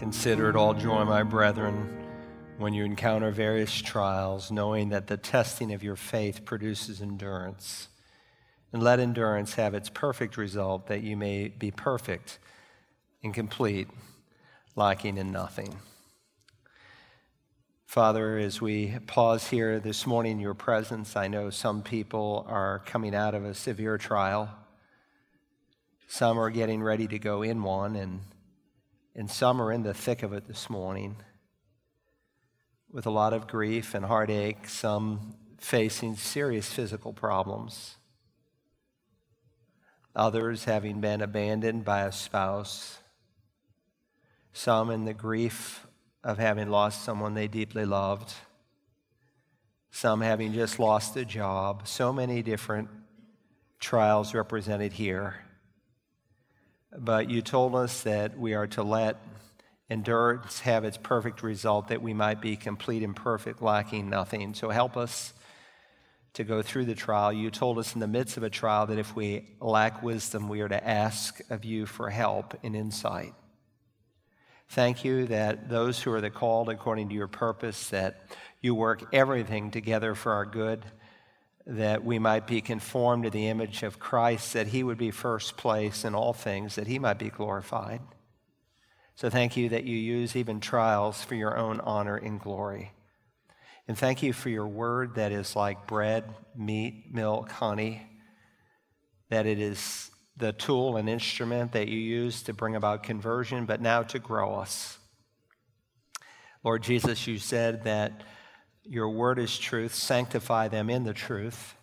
Consider it all joy, my brethren, when you encounter various trials, knowing that the testing of your faith produces endurance. And let endurance have its perfect result, that you may be perfect and complete, lacking in nothing. Father, as we pause here this morning in your presence, I know some people are coming out of a severe trial. Some are getting ready to go in one, and and some are in the thick of it this morning with a lot of grief and heartache, some facing serious physical problems, others having been abandoned by a spouse, some in the grief of having lost someone they deeply loved, some having just lost a job, so many different trials represented here. But you told us that we are to let endurance have its perfect result, that we might be complete and perfect, lacking nothing. So help us to go through the trial. You told us in the midst of a trial that if we lack wisdom, we are to ask of you for help and insight. Thank you that those who are the called according to your purpose, that you work everything together for our good that we might be conformed to the image of Christ, that he would be first place in all things, that he might be glorified. So thank you that you use even trials for your own honor and glory. And thank you for your word that is like bread, meat, milk, honey, that it is the tool and instrument that you use to bring about conversion, but now to grow us. Lord Jesus, you said that your word is truth. Sanctify them in the truth.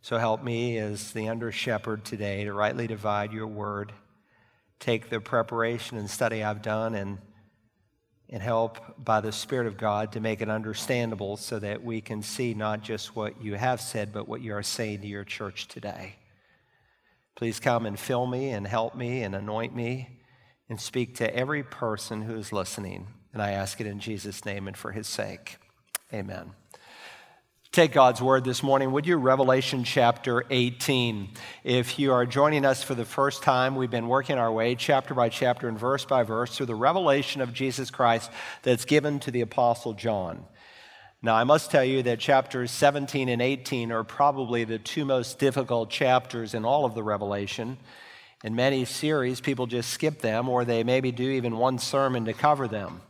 So help me as the under shepherd today to rightly divide your word. Take the preparation and study I've done and, and help by the Spirit of God to make it understandable so that we can see not just what you have said, but what you are saying to your church today. Please come and fill me and help me and anoint me and speak to every person who is listening. And I ask it in Jesus' name and for his sake. Amen. Take God's word this morning, would you? Revelation chapter 18. If you are joining us for the first time, we've been working our way chapter by chapter and verse by verse through the revelation of Jesus Christ that's given to the Apostle John. Now, I must tell you that chapters 17 and 18 are probably the two most difficult chapters in all of the Revelation. In many series, people just skip them, or they maybe do even one sermon to cover them.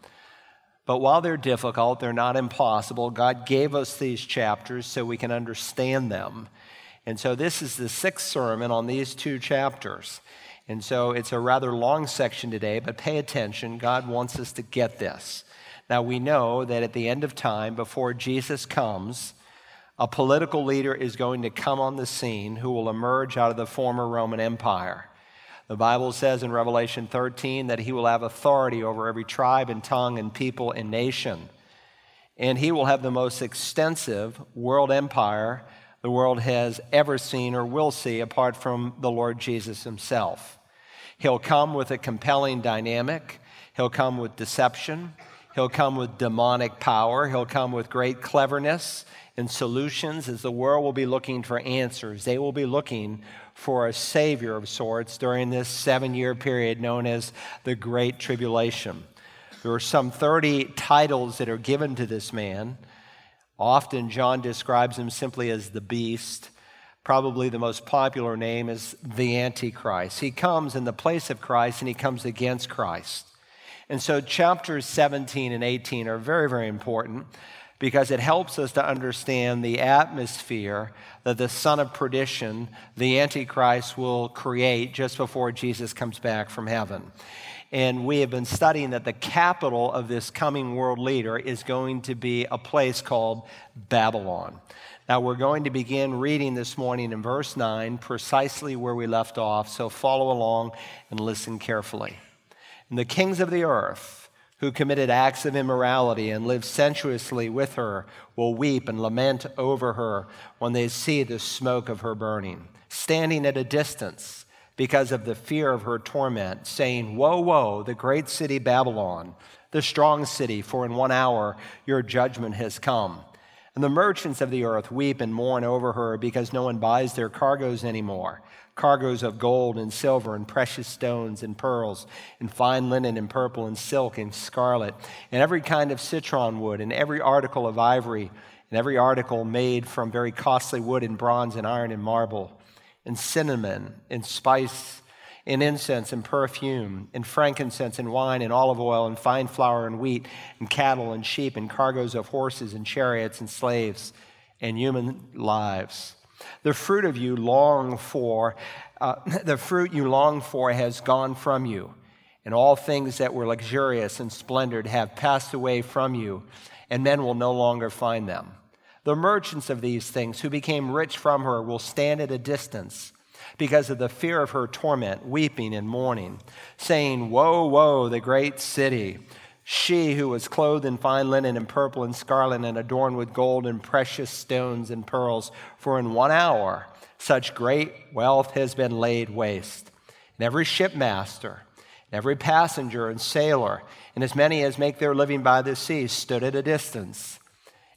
But while they're difficult, they're not impossible. God gave us these chapters so we can understand them. And so this is the sixth sermon on these two chapters. And so it's a rather long section today, but pay attention. God wants us to get this. Now, we know that at the end of time, before Jesus comes, a political leader is going to come on the scene who will emerge out of the former Roman Empire. The Bible says in Revelation 13 that he will have authority over every tribe and tongue and people and nation. And he will have the most extensive world empire the world has ever seen or will see apart from the Lord Jesus himself. He'll come with a compelling dynamic, he'll come with deception, he'll come with demonic power, he'll come with great cleverness and solutions as the world will be looking for answers. They will be looking for a savior of sorts during this seven year period known as the Great Tribulation. There are some 30 titles that are given to this man. Often, John describes him simply as the beast. Probably the most popular name is the Antichrist. He comes in the place of Christ and he comes against Christ. And so, chapters 17 and 18 are very, very important because it helps us to understand the atmosphere that the son of perdition, the Antichrist, will create just before Jesus comes back from heaven. And we have been studying that the capital of this coming world leader is going to be a place called Babylon. Now, we're going to begin reading this morning in verse 9, precisely where we left off, so follow along and listen carefully. And the kings of the earth, who committed acts of immorality and lived sensuously with her will weep and lament over her when they see the smoke of her burning, standing at a distance because of the fear of her torment, saying, Woe, woe, the great city Babylon, the strong city, for in one hour your judgment has come. And the merchants of the earth weep and mourn over her because no one buys their cargoes anymore cargoes of gold and silver and precious stones and pearls and fine linen and purple and silk and scarlet and every kind of citron wood and every article of ivory and every article made from very costly wood and bronze and iron and marble and cinnamon and spice and incense and perfume and frankincense and wine and olive oil and fine flour and wheat and cattle and sheep and cargoes of horses and chariots and slaves and human lives the fruit of you long for, uh, the fruit you long for has gone from you, and all things that were luxurious and splendid have passed away from you, and men will no longer find them. The merchants of these things who became rich from her will stand at a distance because of the fear of her torment, weeping and mourning, saying, Woe, woe, the great city! She who was clothed in fine linen and purple and scarlet and adorned with gold and precious stones and pearls, for in one hour such great wealth has been laid waste. And every shipmaster, and every passenger and sailor, and as many as make their living by the sea, stood at a distance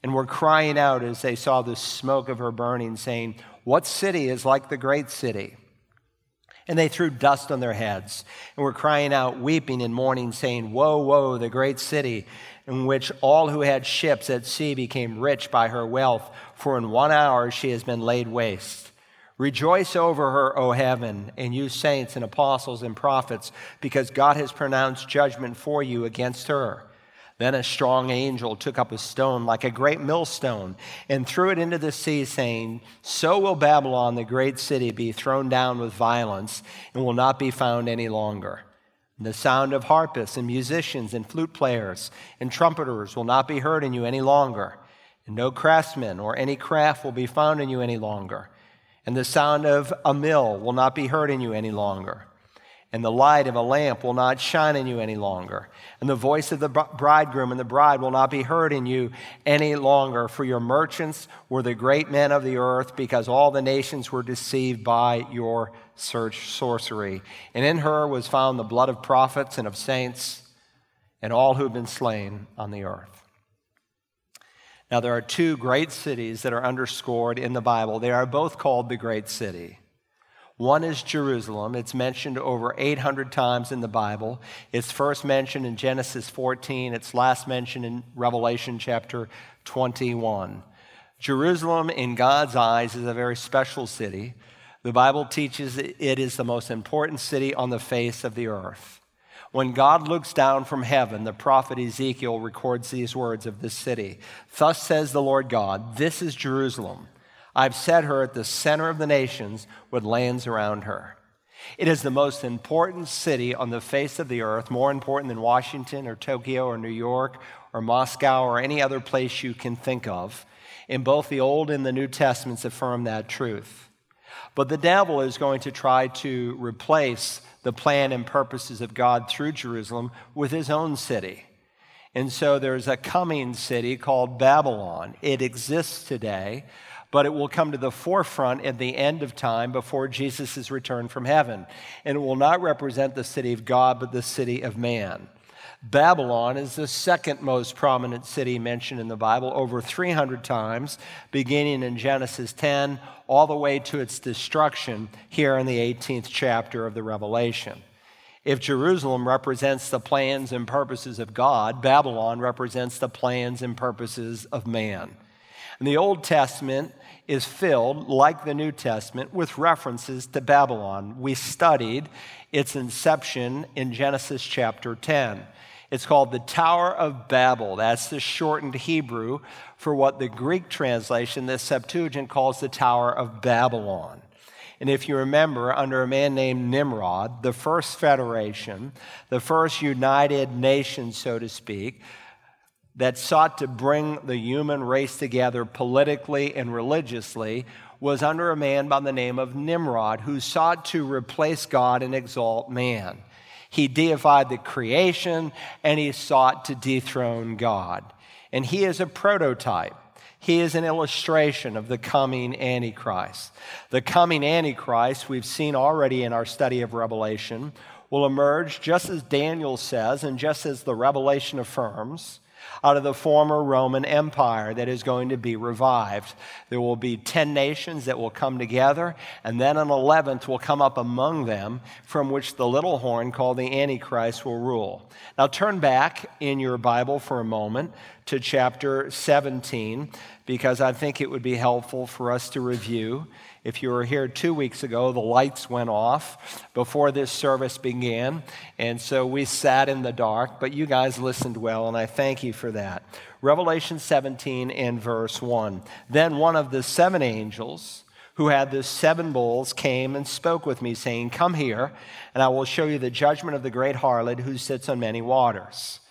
and were crying out as they saw the smoke of her burning, saying, What city is like the great city? And they threw dust on their heads and were crying out, weeping and mourning, saying, Woe, woe, the great city, in which all who had ships at sea became rich by her wealth, for in one hour she has been laid waste. Rejoice over her, O heaven, and you saints and apostles and prophets, because God has pronounced judgment for you against her. Then a strong angel took up a stone like a great millstone and threw it into the sea, saying, So will Babylon, the great city, be thrown down with violence and will not be found any longer. The sound of harpists and musicians and flute players and trumpeters will not be heard in you any longer. And no craftsman or any craft will be found in you any longer. And the sound of a mill will not be heard in you any longer and the light of a lamp will not shine in you any longer. And the voice of the bridegroom and the bride will not be heard in you any longer. For your merchants were the great men of the earth, because all the nations were deceived by your search sorcery. And in her was found the blood of prophets and of saints and all who've been slain on the earth. Now, there are two great cities that are underscored in the Bible. They are both called the Great City. One is Jerusalem. It's mentioned over 800 times in the Bible. It's first mentioned in Genesis 14, it's last mentioned in Revelation chapter 21. Jerusalem, in God's eyes, is a very special city. The Bible teaches it is the most important city on the face of the earth. When God looks down from heaven, the prophet Ezekiel records these words of this city Thus says the Lord God, This is Jerusalem I've set her at the center of the nations with lands around her. It is the most important city on the face of the earth, more important than Washington or Tokyo or New York or Moscow or any other place you can think of. In both the Old and the New Testaments affirm that truth. But the devil is going to try to replace the plan and purposes of God through Jerusalem with his own city. And so there's a coming city called Babylon. It exists today but it will come to the forefront at the end of time before Jesus' return from heaven. And it will not represent the city of God, but the city of man. Babylon is the second most prominent city mentioned in the Bible, over 300 times, beginning in Genesis 10, all the way to its destruction here in the 18th chapter of the Revelation. If Jerusalem represents the plans and purposes of God, Babylon represents the plans and purposes of man. In the Old Testament, is filled, like the New Testament, with references to Babylon. We studied its inception in Genesis chapter 10. It's called the Tower of Babel. That's the shortened Hebrew for what the Greek translation, the Septuagint, calls the Tower of Babylon. And if you remember, under a man named Nimrod, the first federation, the first united nation, so to speak, that sought to bring the human race together politically and religiously was under a man by the name of Nimrod, who sought to replace God and exalt man. He deified the creation and he sought to dethrone God. And he is a prototype. He is an illustration of the coming Antichrist. The coming Antichrist, we've seen already in our study of Revelation, will emerge just as Daniel says and just as the Revelation affirms out of the former Roman Empire that is going to be revived. There will be 10 nations that will come together, and then an 11th will come up among them, from which the little horn called the Antichrist will rule. Now turn back in your Bible for a moment to chapter 17, because I think it would be helpful for us to review if you were here two weeks ago, the lights went off before this service began, and so we sat in the dark, but you guys listened well, and I thank you for that. Revelation 17 and verse 1. Then one of the seven angels who had the seven bowls came and spoke with me, saying, Come here, and I will show you the judgment of the great harlot who sits on many waters.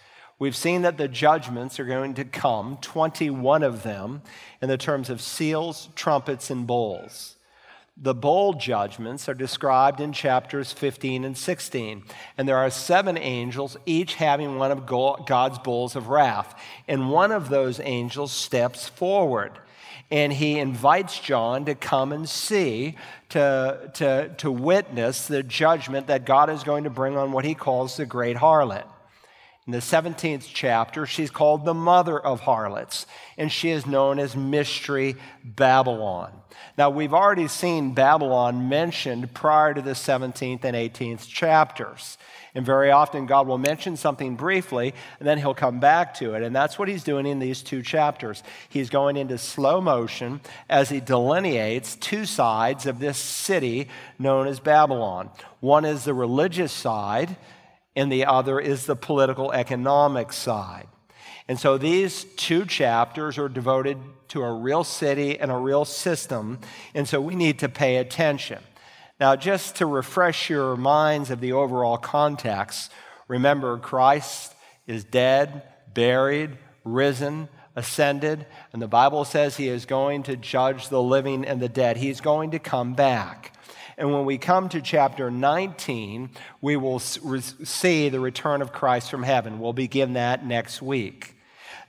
We've seen that the judgments are going to come, 21 of them, in the terms of seals, trumpets, and bowls. The bowl judgments are described in chapters 15 and 16. And there are seven angels, each having one of God's bowls of wrath. And one of those angels steps forward and he invites John to come and see, to, to, to witness the judgment that God is going to bring on what he calls the great harlot. In the 17th chapter, she's called the mother of harlots, and she is known as Mystery Babylon. Now, we've already seen Babylon mentioned prior to the 17th and 18th chapters. And very often, God will mention something briefly, and then he'll come back to it. And that's what he's doing in these two chapters. He's going into slow motion as he delineates two sides of this city known as Babylon. One is the religious side, and the other is the political economic side. And so these two chapters are devoted to a real city and a real system, and so we need to pay attention. Now, just to refresh your minds of the overall context, remember Christ is dead, buried, risen, ascended, and the Bible says he is going to judge the living and the dead. He's going to come back. And when we come to chapter 19, we will see the return of Christ from heaven. We'll begin that next week.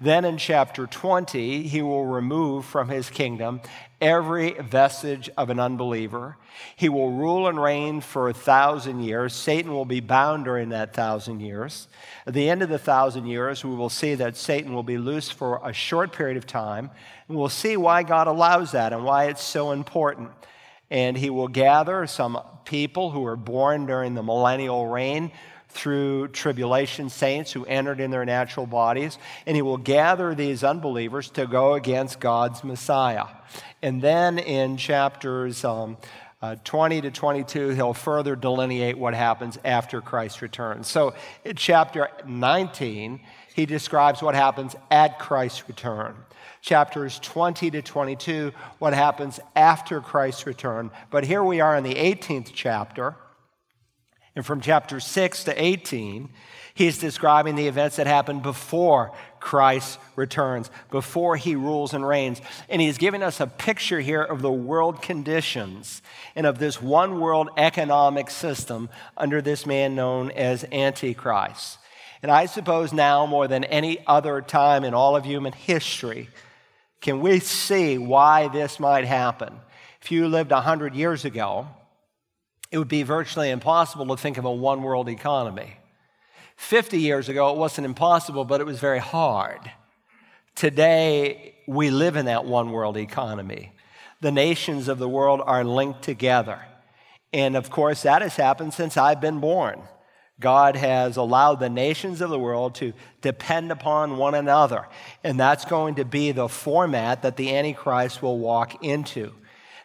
Then in chapter 20, he will remove from his kingdom every vestige of an unbeliever. He will rule and reign for a thousand years. Satan will be bound during that thousand years. At the end of the thousand years, we will see that Satan will be loose for a short period of time. And we'll see why God allows that and why it's so important and he will gather some people who were born during the millennial reign through tribulation saints who entered in their natural bodies, and he will gather these unbelievers to go against God's Messiah. And then in chapters um, uh, 20 to 22, he'll further delineate what happens after Christ returns. So in chapter 19, he describes what happens at Christ's return chapters 20 to 22, what happens after Christ's return. But here we are in the 18th chapter. And from chapter 6 to 18, he's describing the events that happened before Christ returns, before he rules and reigns. And he's giving us a picture here of the world conditions and of this one world economic system under this man known as Antichrist. And I suppose now, more than any other time in all of human history, can we see why this might happen? If you lived 100 years ago, it would be virtually impossible to think of a one world economy. 50 years ago, it wasn't impossible, but it was very hard. Today, we live in that one world economy. The nations of the world are linked together. And of course, that has happened since I've been born. God has allowed the nations of the world to depend upon one another. And that's going to be the format that the Antichrist will walk into.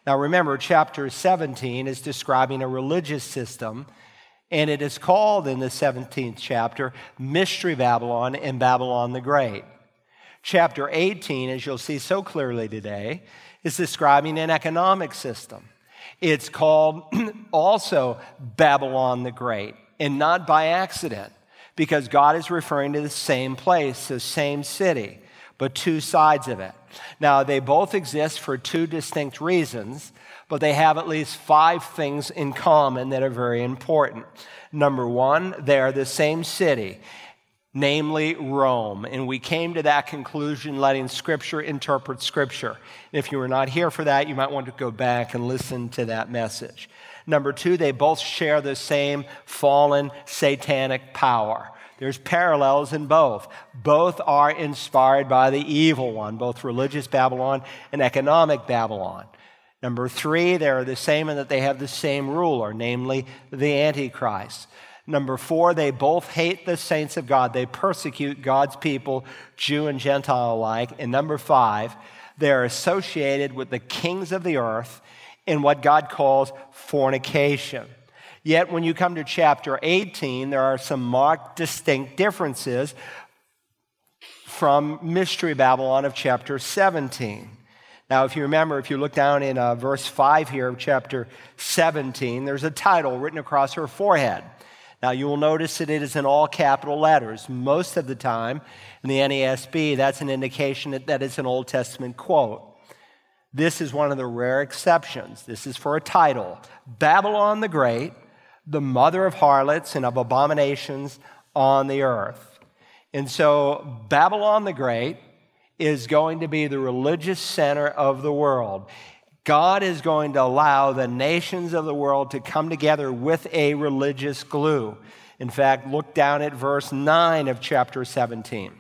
Now, remember, chapter 17 is describing a religious system, and it is called in the 17th chapter Mystery Babylon and Babylon the Great. Chapter 18, as you'll see so clearly today, is describing an economic system. It's called also Babylon the Great and not by accident, because God is referring to the same place, the same city, but two sides of it. Now, they both exist for two distinct reasons, but they have at least five things in common that are very important. Number one, they are the same city, namely Rome. And we came to that conclusion letting Scripture interpret Scripture. If you were not here for that, you might want to go back and listen to that message. Number two, they both share the same fallen satanic power. There's parallels in both. Both are inspired by the evil one, both religious Babylon and economic Babylon. Number three, they're the same in that they have the same ruler, namely the Antichrist. Number four, they both hate the saints of God. They persecute God's people, Jew and Gentile alike. And number five, they're associated with the kings of the earth in what God calls fornication. Yet, when you come to chapter 18, there are some marked, distinct differences from Mystery Babylon of chapter 17. Now, if you remember, if you look down in uh, verse 5 here of chapter 17, there's a title written across her forehead. Now, you will notice that it is in all capital letters. Most of the time in the NASB, that's an indication that, that it's an Old Testament quote. This is one of the rare exceptions. This is for a title Babylon the Great, the mother of harlots and of abominations on the earth. And so, Babylon the Great is going to be the religious center of the world. God is going to allow the nations of the world to come together with a religious glue. In fact, look down at verse 9 of chapter 17.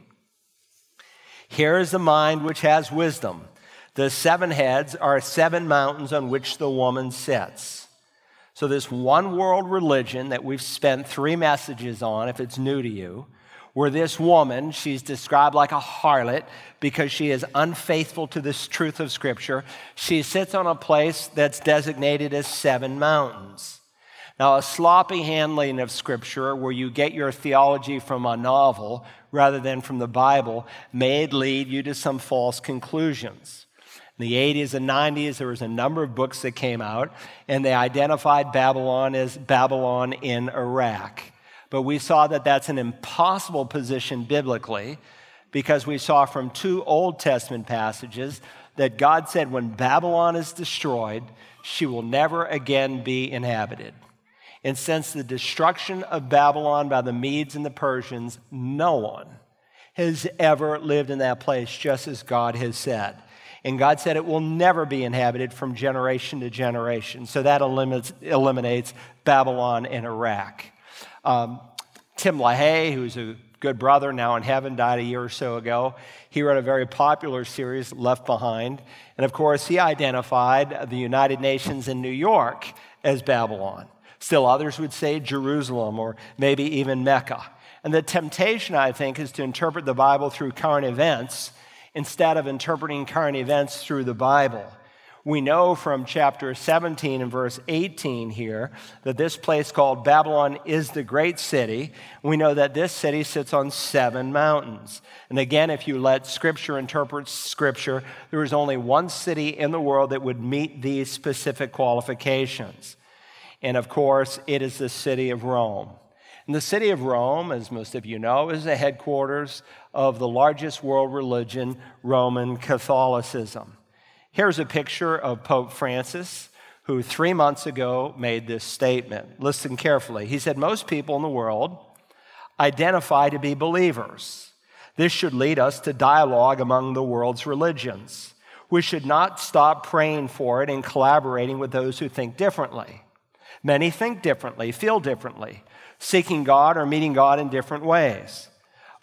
Here is the mind which has wisdom. The seven heads are seven mountains on which the woman sits. So, this one world religion that we've spent three messages on, if it's new to you, where this woman, she's described like a harlot because she is unfaithful to this truth of Scripture. She sits on a place that's designated as seven mountains. Now, a sloppy handling of Scripture, where you get your theology from a novel rather than from the Bible, may lead you to some false conclusions. In the 80s and 90s, there was a number of books that came out, and they identified Babylon as Babylon in Iraq. But we saw that that's an impossible position biblically because we saw from two Old Testament passages that God said when Babylon is destroyed, she will never again be inhabited. And since the destruction of Babylon by the Medes and the Persians, no one has ever lived in that place just as God has said. And God said it will never be inhabited from generation to generation. So that eliminates, eliminates Babylon and Iraq. Um, Tim LaHaye, who's a good brother now in heaven, died a year or so ago. He wrote a very popular series, Left Behind. And of course, he identified the United Nations in New York as Babylon. Still, others would say Jerusalem or maybe even Mecca. And the temptation, I think, is to interpret the Bible through current events instead of interpreting current events through the Bible. We know from chapter 17 and verse 18 here that this place called Babylon is the great city. We know that this city sits on seven mountains. And again, if you let Scripture interpret Scripture, there is only one city in the world that would meet these specific qualifications. And of course, it is the city of Rome. And the city of Rome, as most of you know, is the headquarters of the largest world religion, Roman Catholicism. Here's a picture of Pope Francis, who three months ago made this statement. Listen carefully. He said, Most people in the world identify to be believers. This should lead us to dialogue among the world's religions. We should not stop praying for it and collaborating with those who think differently. Many think differently, feel differently, seeking God or meeting God in different ways.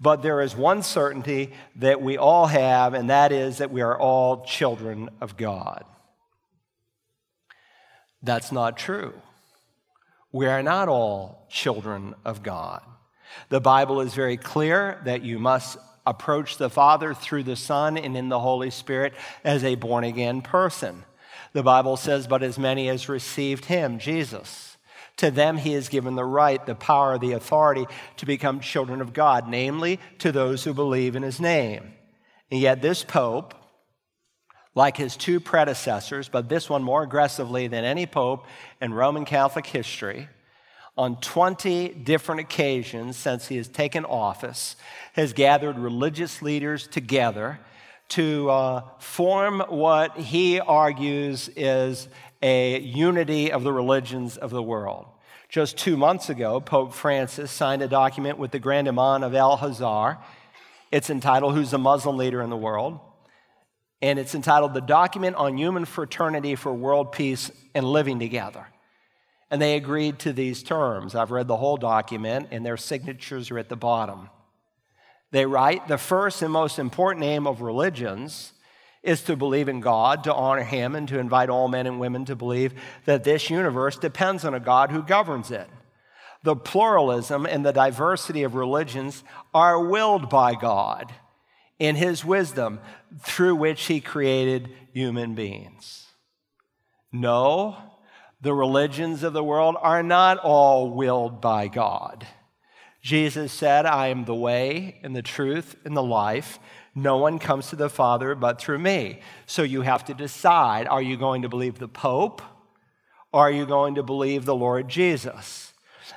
But there is one certainty that we all have, and that is that we are all children of God. That's not true. We are not all children of God. The Bible is very clear that you must approach the Father through the Son and in the Holy Spirit as a born again person. The Bible says, But as many as received Him, Jesus, to them, he has given the right, the power, the authority to become children of God, namely to those who believe in his name. And yet, this pope, like his two predecessors, but this one more aggressively than any pope in Roman Catholic history, on 20 different occasions since he has taken office, has gathered religious leaders together to uh, form what he argues is a unity of the religions of the world. Just two months ago, Pope Francis signed a document with the Grand Imam of Al Azhar. It's entitled Who's the Muslim Leader in the World? And it's entitled The Document on Human Fraternity for World Peace and Living Together. And they agreed to these terms. I've read the whole document, and their signatures are at the bottom. They write the first and most important aim of religions is to believe in God, to honor Him, and to invite all men and women to believe that this universe depends on a God who governs it. The pluralism and the diversity of religions are willed by God in His wisdom through which He created human beings. No, the religions of the world are not all willed by God. Jesus said, I am the way and the truth and the life. No one comes to the Father but through me. So you have to decide are you going to believe the Pope or are you going to believe the Lord Jesus?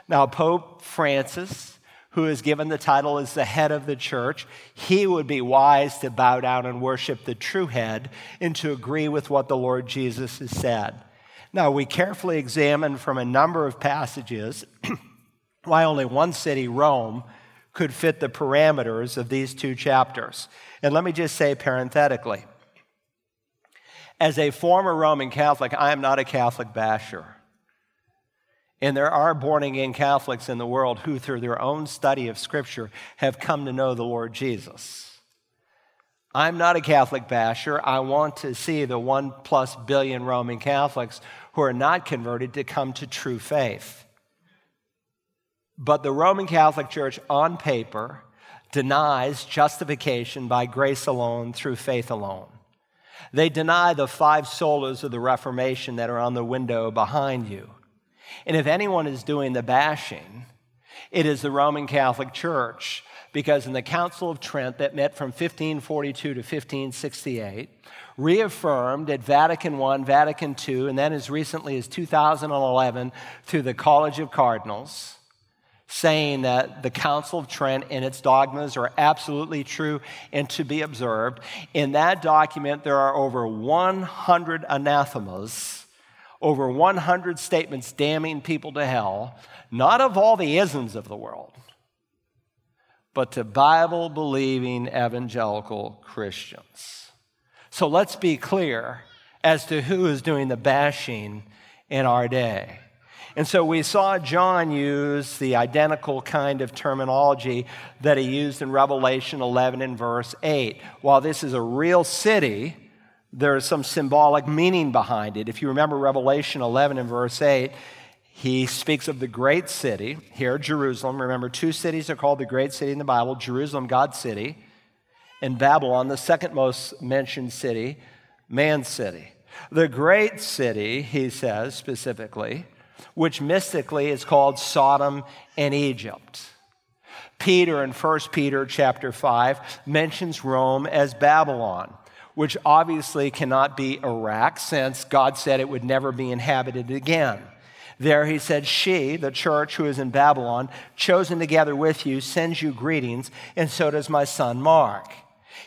Now, Pope Francis, who is given the title as the head of the church, he would be wise to bow down and worship the true head and to agree with what the Lord Jesus has said. Now, we carefully examined from a number of passages why only one city, Rome, could fit the parameters of these two chapters. And let me just say parenthetically as a former Roman Catholic, I am not a Catholic basher. And there are born again Catholics in the world who, through their own study of Scripture, have come to know the Lord Jesus. I'm not a Catholic basher. I want to see the one plus billion Roman Catholics who are not converted to come to true faith. But the Roman Catholic Church, on paper, denies justification by grace alone through faith alone. They deny the five solas of the Reformation that are on the window behind you. And if anyone is doing the bashing, it is the Roman Catholic Church, because in the Council of Trent that met from 1542 to 1568, reaffirmed at Vatican I, Vatican II, and then as recently as 2011 through the College of Cardinals, saying that the Council of Trent and its dogmas are absolutely true and to be observed. In that document, there are over 100 anathemas, over 100 statements damning people to hell, not of all the isms of the world, but to Bible believing evangelical Christians. So let's be clear as to who is doing the bashing in our day. And so we saw John use the identical kind of terminology that he used in Revelation 11 and verse 8. While this is a real city, there is some symbolic meaning behind it. If you remember Revelation 11 and verse 8, he speaks of the great city, here, Jerusalem. Remember, two cities are called the great city in the Bible Jerusalem, God's city, and Babylon, the second most mentioned city, man's city. The great city, he says specifically, which mystically is called Sodom and Egypt. Peter in 1 Peter chapter 5 mentions Rome as Babylon, which obviously cannot be Iraq since God said it would never be inhabited again. There he said, She, the church who is in Babylon, chosen together with you, sends you greetings, and so does my son Mark.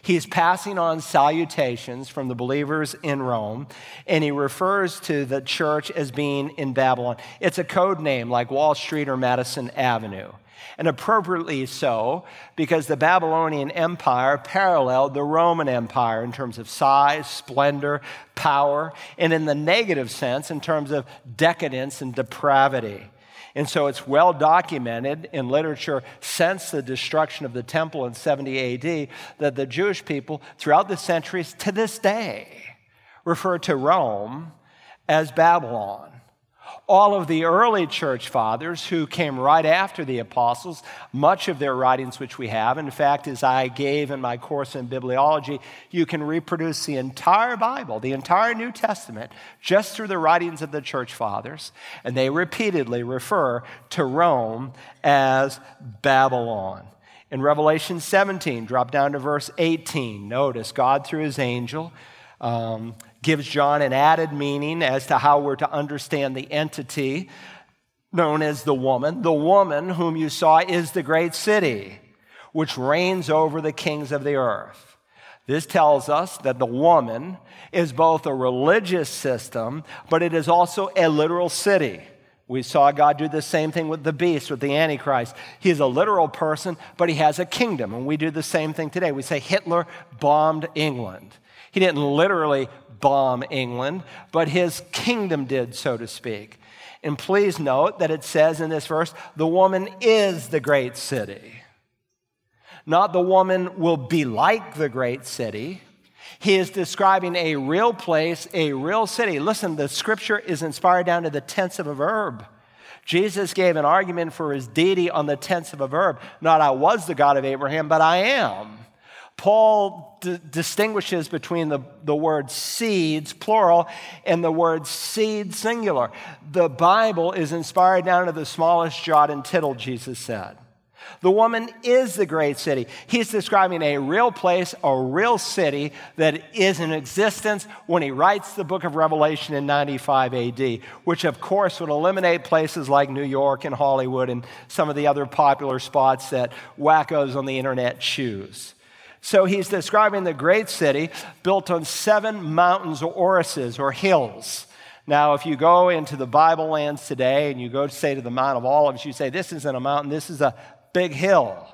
He's passing on salutations from the believers in Rome, and he refers to the church as being in Babylon. It's a code name like Wall Street or Madison Avenue. And appropriately so, because the Babylonian Empire paralleled the Roman Empire in terms of size, splendor, power, and in the negative sense, in terms of decadence and depravity. And so it's well documented in literature since the destruction of the temple in 70 AD that the Jewish people throughout the centuries to this day refer to Rome as Babylon all of the early church fathers who came right after the apostles, much of their writings, which we have. In fact, as I gave in my course in bibliology, you can reproduce the entire Bible, the entire New Testament, just through the writings of the church fathers. And they repeatedly refer to Rome as Babylon. In Revelation 17, drop down to verse 18. Notice God, through his angel, um, gives John an added meaning as to how we're to understand the entity known as the woman. The woman whom you saw is the great city, which reigns over the kings of the earth. This tells us that the woman is both a religious system, but it is also a literal city. We saw God do the same thing with the beast, with the Antichrist. He is a literal person, but he has a kingdom. And we do the same thing today. We say Hitler bombed England. He didn't literally bomb England, but his kingdom did, so to speak. And please note that it says in this verse, the woman is the great city. Not the woman will be like the great city. He is describing a real place, a real city. Listen, the scripture is inspired down to the tense of a verb. Jesus gave an argument for his deity on the tense of a verb. Not I was the God of Abraham, but I am. Paul d- distinguishes between the, the word seeds, plural, and the word seed, singular. The Bible is inspired down to the smallest jot and tittle, Jesus said. The woman is the great city. He's describing a real place, a real city that is in existence when he writes the book of Revelation in 95 AD, which of course would eliminate places like New York and Hollywood and some of the other popular spots that wackos on the internet choose. So he's describing the great city built on seven mountains or orises or hills. Now, if you go into the Bible lands today and you go to say to the Mount of Olives, you say, This isn't a mountain, this is a big hill.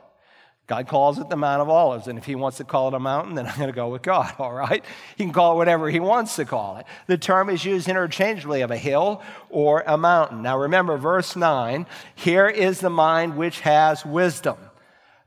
God calls it the Mount of Olives, and if He wants to call it a mountain, then I'm going to go with God, all right? He can call it whatever He wants to call it. The term is used interchangeably of a hill or a mountain. Now remember, verse 9 here is the mind which has wisdom.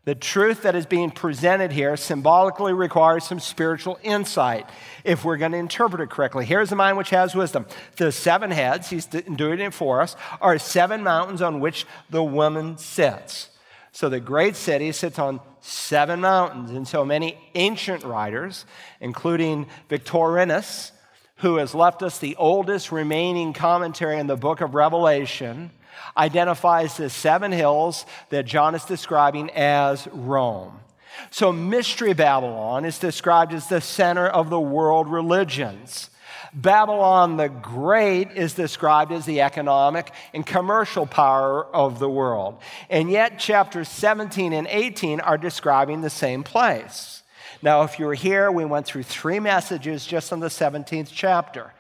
The truth that is being presented here symbolically requires some spiritual insight if we're going to interpret it correctly. Here's the mind which has wisdom. The seven heads, he's doing it for us, are seven mountains on which the woman sits. So the great city sits on seven mountains. And so many ancient writers, including Victorinus, who has left us the oldest remaining commentary in the book of Revelation, identifies the seven hills that John is describing as Rome. So, Mystery Babylon is described as the center of the world religions. Babylon the Great is described as the economic and commercial power of the world. And yet, chapters 17 and 18 are describing the same place. Now, if you were here, we went through three messages just on the 17th chapter.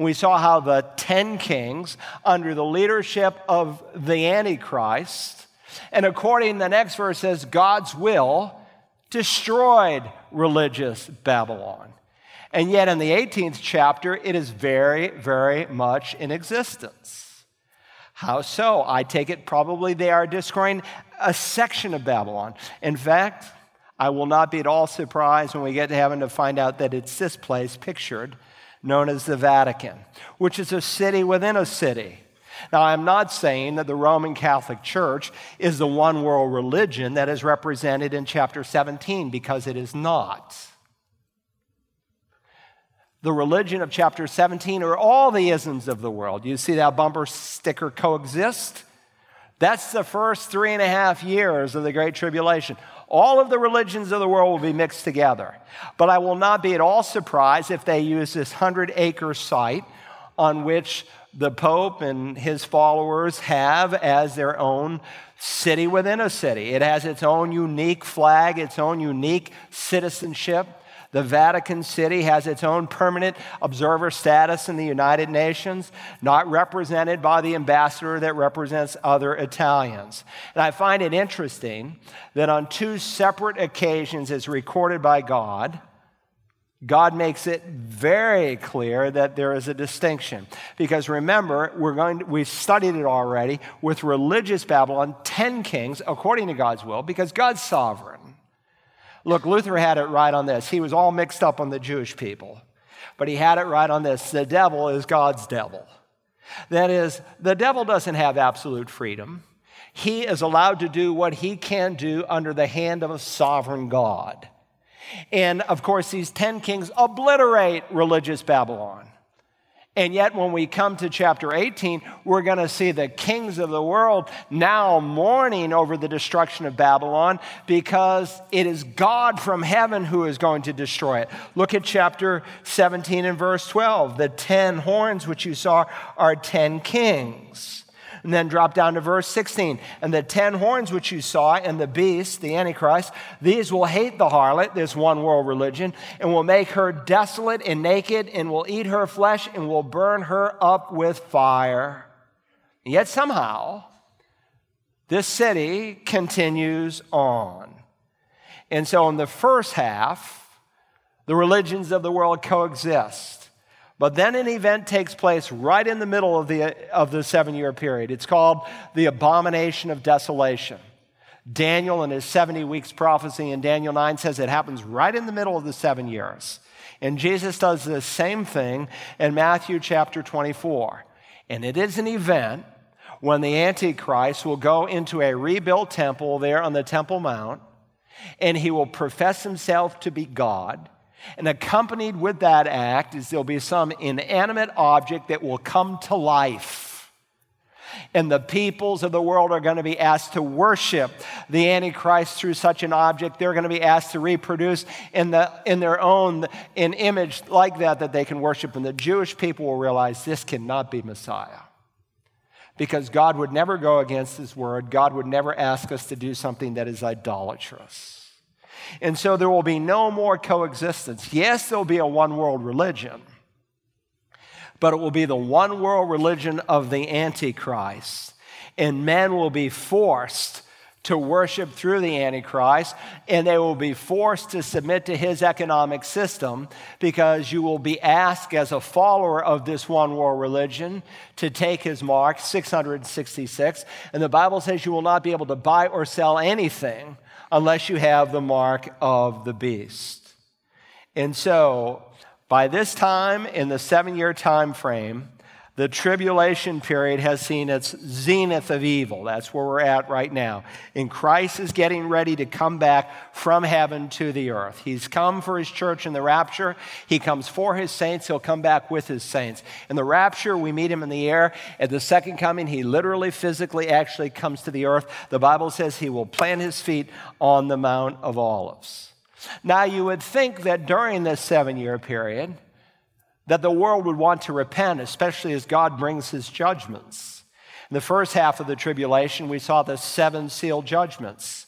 And we saw how the 10 kings, under the leadership of the Antichrist, and according the next verse says, God's will destroyed religious Babylon. And yet, in the 18th chapter, it is very, very much in existence. How so? I take it probably they are destroying a section of Babylon. In fact, I will not be at all surprised when we get to heaven to find out that it's this place pictured, known as the Vatican, which is a city within a city. Now, I'm not saying that the Roman Catholic Church is the one world religion that is represented in chapter 17, because it is not the religion of chapter 17 are all the isms of the world. You see that bumper sticker coexist? That's the first three and a half years of the Great Tribulation. All of the religions of the world will be mixed together. But I will not be at all surprised if they use this 100 acre site on which the Pope and his followers have as their own city within a city. It has its own unique flag, its own unique citizenship. The Vatican City has its own permanent observer status in the United Nations, not represented by the ambassador that represents other Italians. And I find it interesting that on two separate occasions, as recorded by God, God makes it very clear that there is a distinction. Because remember, we're going to, we've studied it already with religious Babylon, 10 kings according to God's will, because God's sovereign. Look, Luther had it right on this. He was all mixed up on the Jewish people, but he had it right on this. The devil is God's devil. That is, the devil doesn't have absolute freedom. He is allowed to do what he can do under the hand of a sovereign God. And of course, these 10 kings obliterate religious Babylon. And yet, when we come to chapter 18, we're going to see the kings of the world now mourning over the destruction of Babylon because it is God from heaven who is going to destroy it. Look at chapter 17 and verse 12. The 10 horns which you saw are 10 kings. And then drop down to verse 16. And the ten horns which you saw, and the beast, the Antichrist, these will hate the harlot, this one world religion, and will make her desolate and naked, and will eat her flesh, and will burn her up with fire. And yet somehow, this city continues on. And so, in the first half, the religions of the world coexist. But then an event takes place right in the middle of the, of the seven year period. It's called the abomination of desolation. Daniel and his 70 weeks prophecy in Daniel 9 says it happens right in the middle of the seven years. And Jesus does the same thing in Matthew chapter 24. And it is an event when the Antichrist will go into a rebuilt temple there on the Temple Mount, and he will profess himself to be God. And accompanied with that act is there'll be some inanimate object that will come to life and the peoples of the world are going to be asked to worship the Antichrist through such an object. They're going to be asked to reproduce in, the, in their own an image like that that they can worship. And the Jewish people will realize this cannot be Messiah. Because God would never go against His word. God would never ask us to do something that is idolatrous. And so there will be no more coexistence. Yes, there'll be a one world religion but it will be the one world religion of the Antichrist. And men will be forced to worship through the Antichrist, and they will be forced to submit to his economic system because you will be asked, as a follower of this one world religion, to take his mark, 666. And the Bible says you will not be able to buy or sell anything unless you have the mark of the beast. And so, by this time, in the seven year time frame, the tribulation period has seen its zenith of evil. That's where we're at right now. And Christ is getting ready to come back from heaven to the earth. He's come for his church in the rapture. He comes for his saints. He'll come back with his saints. In the rapture, we meet him in the air. At the second coming, he literally, physically, actually comes to the earth. The Bible says he will plant his feet on the Mount of Olives. Now, you would think that during this seven year period, that the world would want to repent, especially as God brings his judgments. In the first half of the tribulation, we saw the seven seal judgments.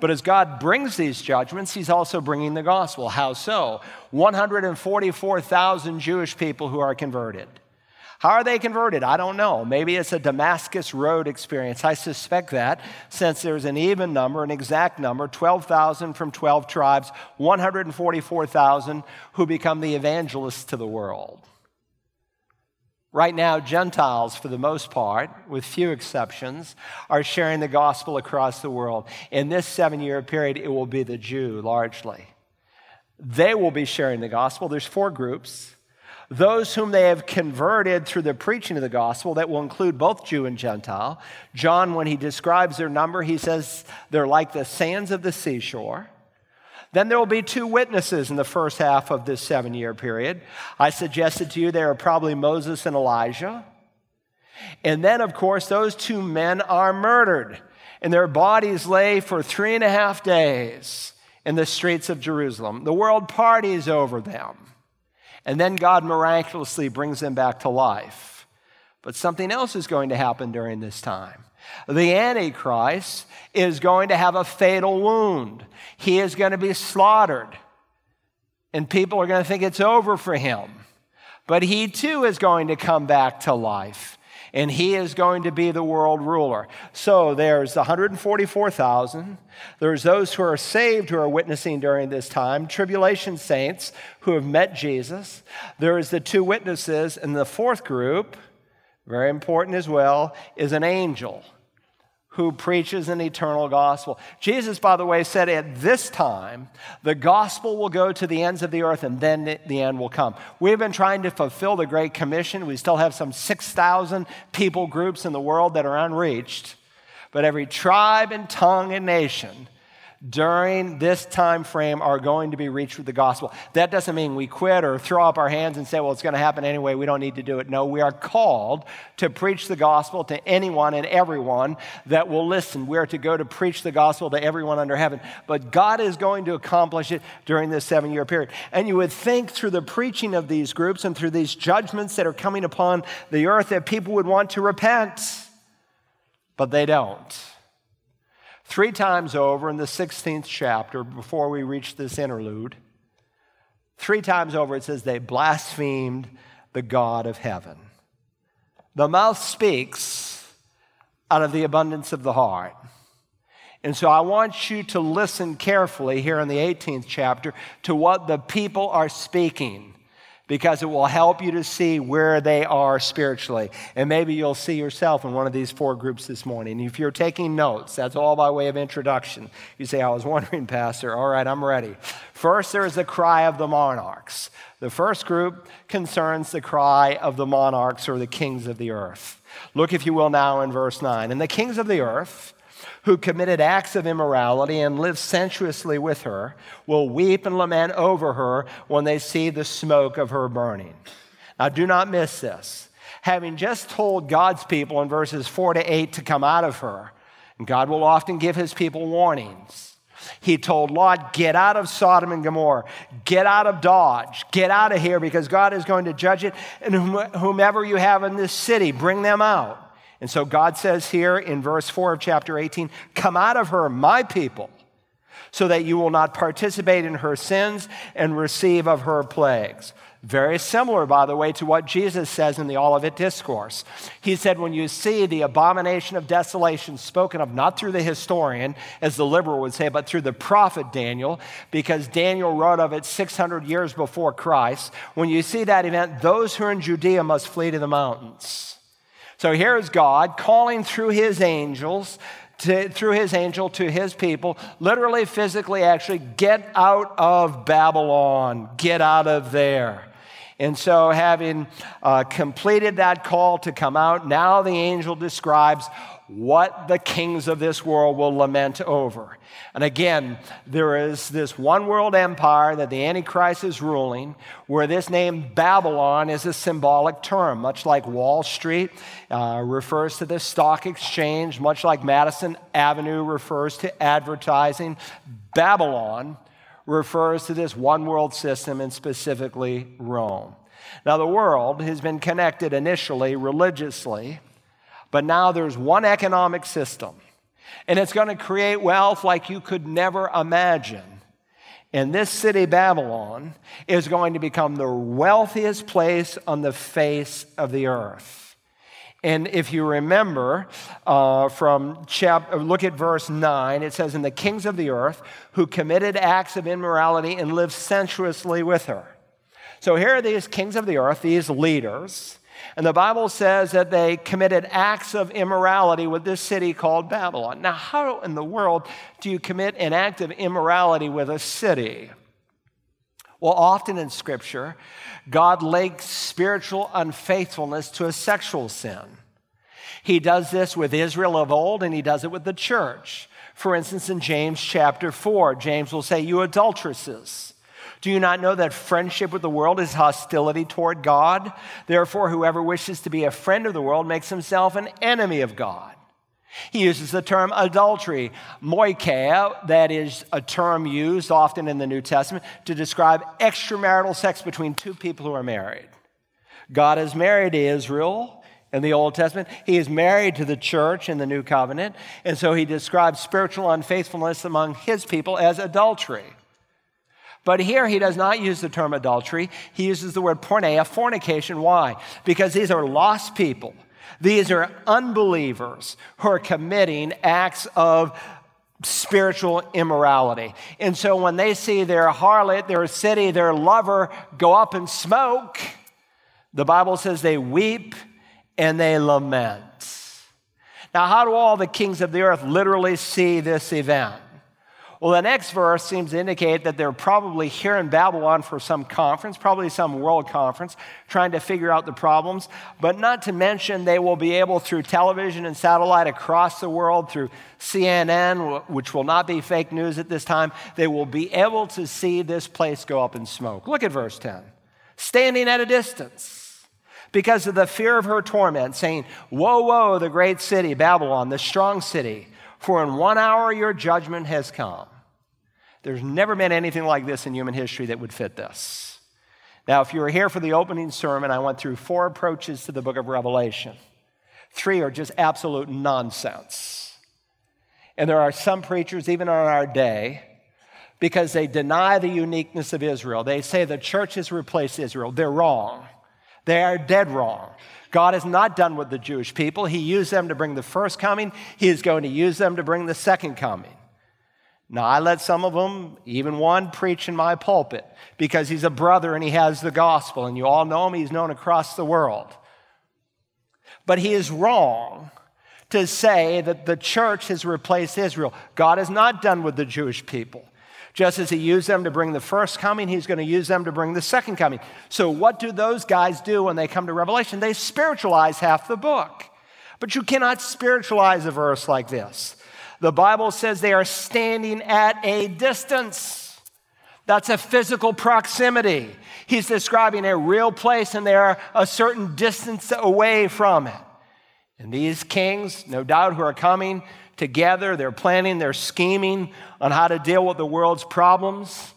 But as God brings these judgments, He's also bringing the gospel. How so? 144,000 Jewish people who are converted. How are they converted? I don't know. Maybe it's a Damascus Road experience. I suspect that since there's an even number, an exact number 12,000 from 12 tribes, 144,000 who become the evangelists to the world. Right now, Gentiles, for the most part, with few exceptions, are sharing the gospel across the world. In this seven year period, it will be the Jew largely. They will be sharing the gospel. There's four groups those whom they have converted through the preaching of the gospel, that will include both Jew and Gentile. John, when he describes their number, he says they're like the sands of the seashore. Then there will be two witnesses in the first half of this seven year period. I suggested to you they are probably Moses and Elijah. And then, of course, those two men are murdered, and their bodies lay for three and a half days in the streets of Jerusalem. The world parties over them. And then God miraculously brings them back to life. But something else is going to happen during this time. The Antichrist is going to have a fatal wound. He is going to be slaughtered. And people are going to think it's over for him. But he too is going to come back to life and he is going to be the world ruler. So there's 144,000. There's those who are saved who are witnessing during this time, tribulation saints who have met Jesus. There is the two witnesses, and the fourth group, very important as well, is an angel who preaches an eternal gospel. Jesus, by the way, said at this time, the gospel will go to the ends of the earth and then the end will come. We've been trying to fulfill the Great Commission. We still have some 6,000 people groups in the world that are unreached. But every tribe and tongue and nation during this time frame are going to be reached with the gospel. That doesn't mean we quit or throw up our hands and say, well, it's going to happen anyway. We don't need to do it. No, we are called to preach the gospel to anyone and everyone that will listen. We are to go to preach the gospel to everyone under heaven. But God is going to accomplish it during this seven year period. And you would think through the preaching of these groups and through these judgments that are coming upon the earth that people would want to repent. But they don't. Three times over in the 16th chapter, before we reach this interlude, three times over it says they blasphemed the God of heaven. The mouth speaks out of the abundance of the heart. And so I want you to listen carefully here in the 18th chapter to what the people are speaking because it will help you to see where they are spiritually. And maybe you'll see yourself in one of these four groups this morning. If you're taking notes, that's all by way of introduction. You say, I was wondering, Pastor. All right, I'm ready. First, there is the cry of the monarchs. The first group concerns the cry of the monarchs or the kings of the earth. Look, if you will, now in verse 9. And the kings of the earth, who committed acts of immorality and lived sensuously with her will weep and lament over her when they see the smoke of her burning. Now, do not miss this. Having just told God's people in verses 4 to 8 to come out of her, and God will often give his people warnings. He told Lot, Get out of Sodom and Gomorrah. Get out of Dodge. Get out of here because God is going to judge it. And whomever you have in this city, bring them out. And so God says here in verse 4 of chapter 18, Come out of her, my people, so that you will not participate in her sins and receive of her plagues. Very similar, by the way, to what Jesus says in the Olivet Discourse. He said, When you see the abomination of desolation spoken of, not through the historian, as the liberal would say, but through the prophet Daniel, because Daniel wrote of it 600 years before Christ, when you see that event, those who are in Judea must flee to the mountains. So here's God calling through his angels, to, through his angel to his people, literally, physically, actually, get out of Babylon, get out of there. And so, having uh, completed that call to come out, now the angel describes what the kings of this world will lament over. And again, there is this one world empire that the Antichrist is ruling, where this name Babylon is a symbolic term, much like Wall Street uh, refers to the stock exchange, much like Madison Avenue refers to advertising. Babylon refers to this one world system and specifically Rome. Now, the world has been connected initially religiously but now there's one economic system, and it's going to create wealth like you could never imagine. And this city, Babylon, is going to become the wealthiest place on the face of the earth. And if you remember uh, from chapter, look at verse 9, it says, And the kings of the earth who committed acts of immorality and lived sensuously with her. So here are these kings of the earth, these leaders, and the Bible says that they committed acts of immorality with this city called Babylon. Now, how in the world do you commit an act of immorality with a city? Well, often in Scripture, God links spiritual unfaithfulness to a sexual sin. He does this with Israel of old, and he does it with the church. For instance, in James chapter 4, James will say, You adulteresses. Do you not know that friendship with the world is hostility toward God? Therefore, whoever wishes to be a friend of the world makes himself an enemy of God. He uses the term adultery, moicheia, that is a term used often in the New Testament to describe extramarital sex between two people who are married. God is married to Israel in the Old Testament. He is married to the church in the New Covenant. And so he describes spiritual unfaithfulness among his people as adultery. But here he does not use the term adultery. He uses the word porneia, fornication. Why? Because these are lost people. These are unbelievers who are committing acts of spiritual immorality. And so when they see their harlot, their city, their lover go up in smoke, the Bible says they weep and they lament. Now, how do all the kings of the earth literally see this event? Well, the next verse seems to indicate that they're probably here in Babylon for some conference, probably some world conference, trying to figure out the problems. But not to mention, they will be able through television and satellite across the world, through CNN, which will not be fake news at this time, they will be able to see this place go up in smoke. Look at verse 10. Standing at a distance because of the fear of her torment, saying, Woe, woe, the great city, Babylon, the strong city for in one hour your judgment has come. There's never been anything like this in human history that would fit this. Now, if you were here for the opening sermon, I went through four approaches to the book of Revelation. Three are just absolute nonsense. And there are some preachers, even on our day, because they deny the uniqueness of Israel. They say the church has replaced Israel. They're wrong. They are dead wrong. God is not done with the Jewish people. He used them to bring the first coming, He is going to use them to bring the second coming. Now, I let some of them, even one, preach in my pulpit because he's a brother and he has the gospel, and you all know him, he's known across the world. But he is wrong to say that the church has replaced Israel. God is not done with the Jewish people. Just as he used them to bring the first coming, he's going to use them to bring the second coming. So, what do those guys do when they come to Revelation? They spiritualize half the book. But you cannot spiritualize a verse like this. The Bible says they are standing at a distance. That's a physical proximity. He's describing a real place and they are a certain distance away from it. And these kings, no doubt, who are coming together, they're planning, they're scheming on how to deal with the world's problems.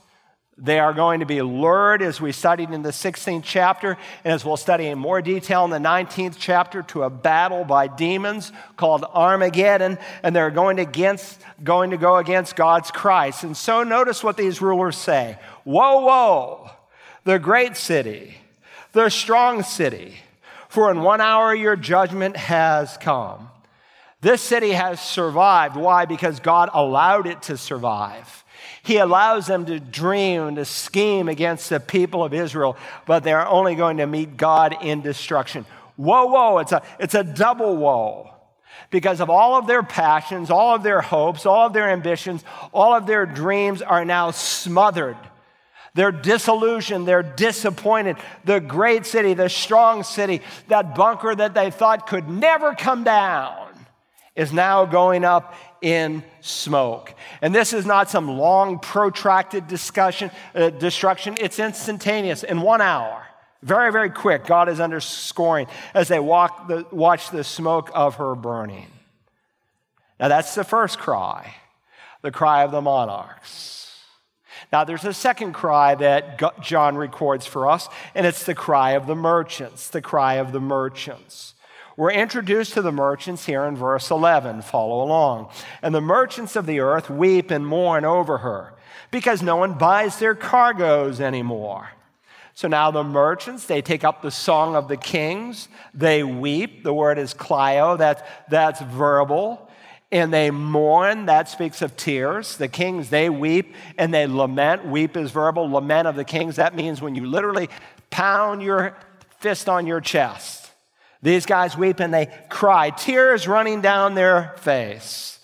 They are going to be lured, as we studied in the 16th chapter, and as we'll study in more detail in the 19th chapter, to a battle by demons called Armageddon, and they're going, against, going to go against God's Christ. And so notice what these rulers say Woe, woe, the great city, the strong city, for in one hour your judgment has come. This city has survived. Why? Because God allowed it to survive. He allows them to dream to scheme against the people of Israel, but they're only going to meet God in destruction. Woe, woe, it's a, it's a double woe. Because of all of their passions, all of their hopes, all of their ambitions, all of their dreams are now smothered. They're disillusioned, they're disappointed. The great city, the strong city, that bunker that they thought could never come down is now going up in smoke. And this is not some long, protracted discussion, uh, destruction. It's instantaneous in one hour. Very, very quick, God is underscoring as they walk the, watch the smoke of her burning. Now, that's the first cry, the cry of the monarchs. Now, there's a second cry that John records for us, and it's the cry of the merchants, the cry of the merchants. We're introduced to the merchants here in verse 11. Follow along. And the merchants of the earth weep and mourn over her because no one buys their cargoes anymore. So now the merchants, they take up the song of the kings. They weep. The word is klaio, that, that's verbal. And they mourn, that speaks of tears. The kings, they weep and they lament. Weep is verbal. Lament of the kings, that means when you literally pound your fist on your chest. These guys weep and they cry, tears running down their face.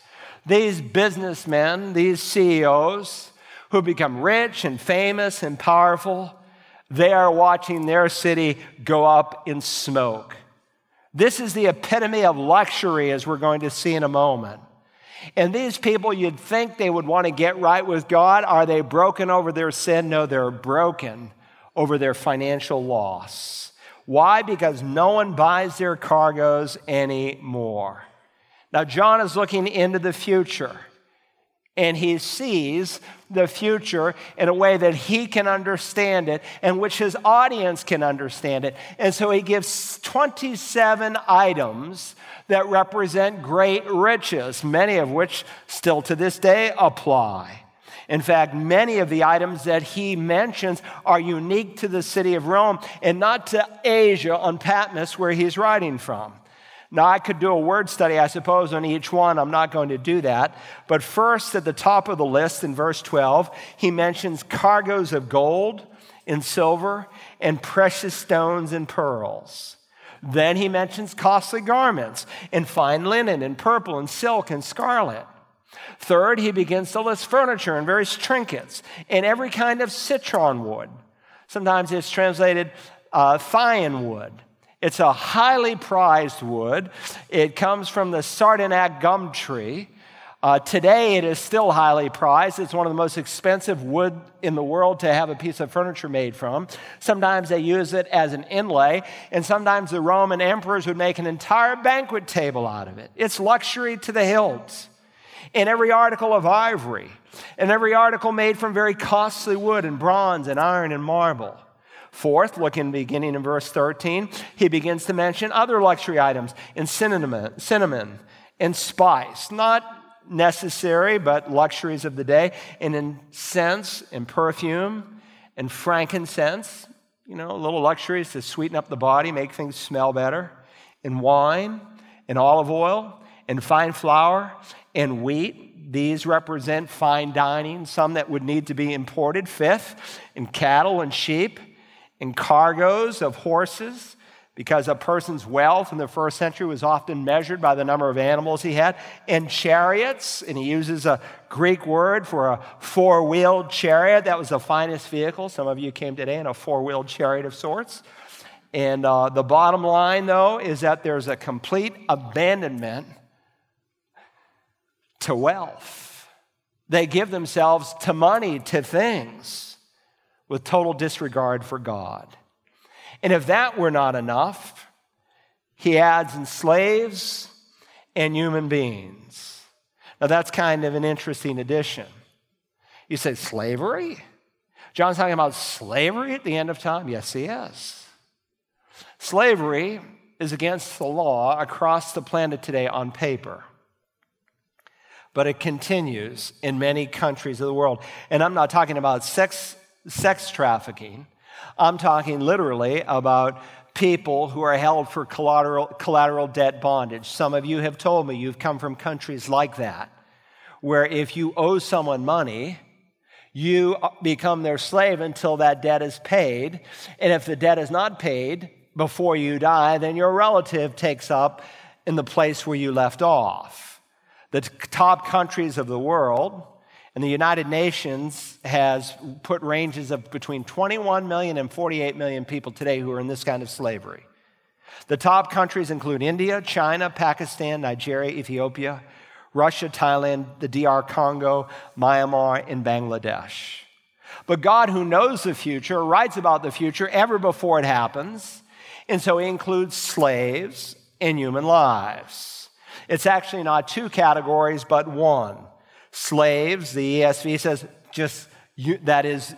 These businessmen, these CEOs who become rich and famous and powerful, they are watching their city go up in smoke. This is the epitome of luxury, as we're going to see in a moment. And these people, you'd think they would want to get right with God. Are they broken over their sin? No, they're broken over their financial loss. Why? Because no one buys their cargoes anymore. Now, John is looking into the future, and he sees the future in a way that he can understand it and which his audience can understand it. And so he gives 27 items that represent great riches, many of which still to this day apply. In fact, many of the items that he mentions are unique to the city of Rome and not to Asia on Patmos, where he's writing from. Now, I could do a word study, I suppose, on each one. I'm not going to do that. But first, at the top of the list in verse 12, he mentions cargoes of gold and silver and precious stones and pearls. Then he mentions costly garments and fine linen and purple and silk and scarlet. Third, he begins to list furniture and various trinkets and every kind of citron wood. Sometimes it's translated uh, wood. It's a highly prized wood. It comes from the sandarac gum tree. Uh, today, it is still highly prized. It's one of the most expensive wood in the world to have a piece of furniture made from. Sometimes they use it as an inlay, and sometimes the Roman emperors would make an entire banquet table out of it. It's luxury to the hills in every article of ivory, and every article made from very costly wood and bronze and iron and marble. Fourth, look in beginning in verse 13, he begins to mention other luxury items in cinnamon, cinnamon and spice, not necessary, but luxuries of the day, and incense and perfume and frankincense, you know, little luxuries to sweeten up the body, make things smell better, and wine and olive oil and fine flour and wheat. These represent fine dining, some that would need to be imported. Fifth, in cattle and sheep, in cargoes of horses, because a person's wealth in the first century was often measured by the number of animals he had, in chariots, and he uses a Greek word for a four wheeled chariot. That was the finest vehicle. Some of you came today in a four wheeled chariot of sorts. And uh, the bottom line, though, is that there's a complete abandonment to wealth. They give themselves to money, to things, with total disregard for God. And if that were not enough, he adds in slaves and human beings. Now, that's kind of an interesting addition. You say, slavery? John's talking about slavery at the end of time? Yes, he is. Slavery is against the law across the planet today on paper. But it continues in many countries of the world. And I'm not talking about sex, sex trafficking. I'm talking literally about people who are held for collateral, collateral debt bondage. Some of you have told me you've come from countries like that, where if you owe someone money, you become their slave until that debt is paid. And if the debt is not paid before you die, then your relative takes up in the place where you left off. The top countries of the world, and the United Nations has put ranges of between 21 million and 48 million people today who are in this kind of slavery. The top countries include India, China, Pakistan, Nigeria, Ethiopia, Russia, Thailand, the DR Congo, Myanmar, and Bangladesh. But God, who knows the future, writes about the future ever before it happens, and so he includes slaves in human lives. It's actually not two categories, but one slaves. The ESV says just that is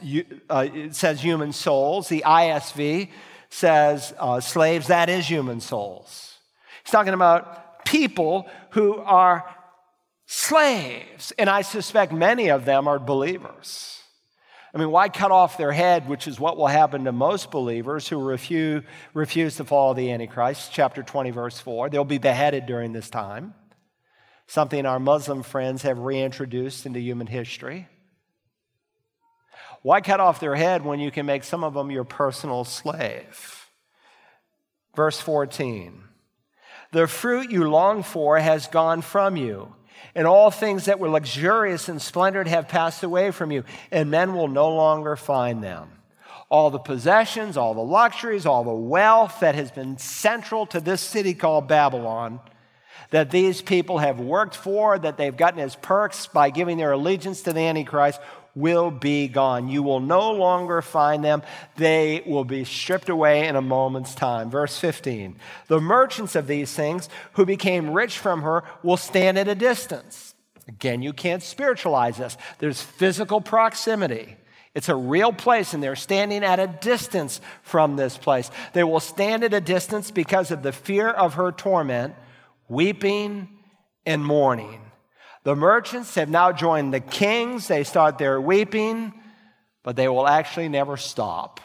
uh, it says human souls. The ISV says uh, slaves. That is human souls. He's talking about people who are slaves, and I suspect many of them are believers. I mean, why cut off their head, which is what will happen to most believers who refuse, refuse to follow the Antichrist? Chapter 20, verse 4. They'll be beheaded during this time something our Muslim friends have reintroduced into human history. Why cut off their head when you can make some of them your personal slave? Verse 14 The fruit you long for has gone from you, and all things that were luxurious and splendid have passed away from you, and men will no longer find them. All the possessions, all the luxuries, all the wealth that has been central to this city called Babylon that these people have worked for, that they've gotten as perks by giving their allegiance to the Antichrist, will be gone. You will no longer find them. They will be stripped away in a moment's time. Verse 15 The merchants of these things who became rich from her will stand at a distance. Again, you can't spiritualize this, there's physical proximity. It's a real place, and they're standing at a distance from this place. They will stand at a distance because of the fear of her torment weeping and mourning. The merchants have now joined the kings. They start their weeping, but they will actually never stop.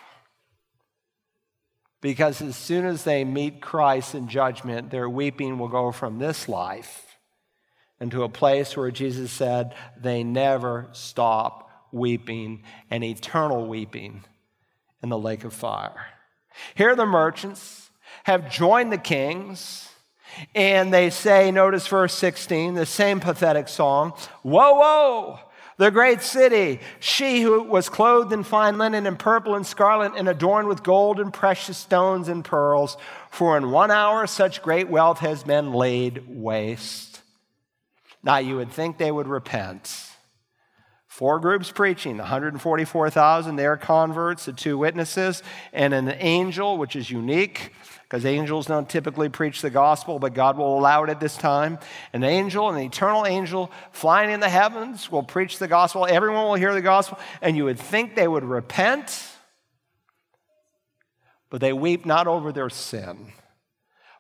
Because as soon as they meet Christ in judgment, their weeping will go from this life into a place where Jesus said they never stop weeping and eternal weeping in the lake of fire. Here, the merchants have joined the kings and they say, notice verse 16, the same pathetic song Woe, woe, The great city, she who was clothed in fine linen and purple and scarlet and adorned with gold and precious stones and pearls, for in one hour such great wealth has been laid waste. Now you would think they would repent. Four groups preaching, 144,000, they're converts, the two witnesses, and an angel, which is unique because angels don't typically preach the gospel, but God will allow it at this time. An angel, an eternal angel flying in the heavens will preach the gospel. Everyone will hear the gospel, and you would think they would repent, but they weep not over their sin,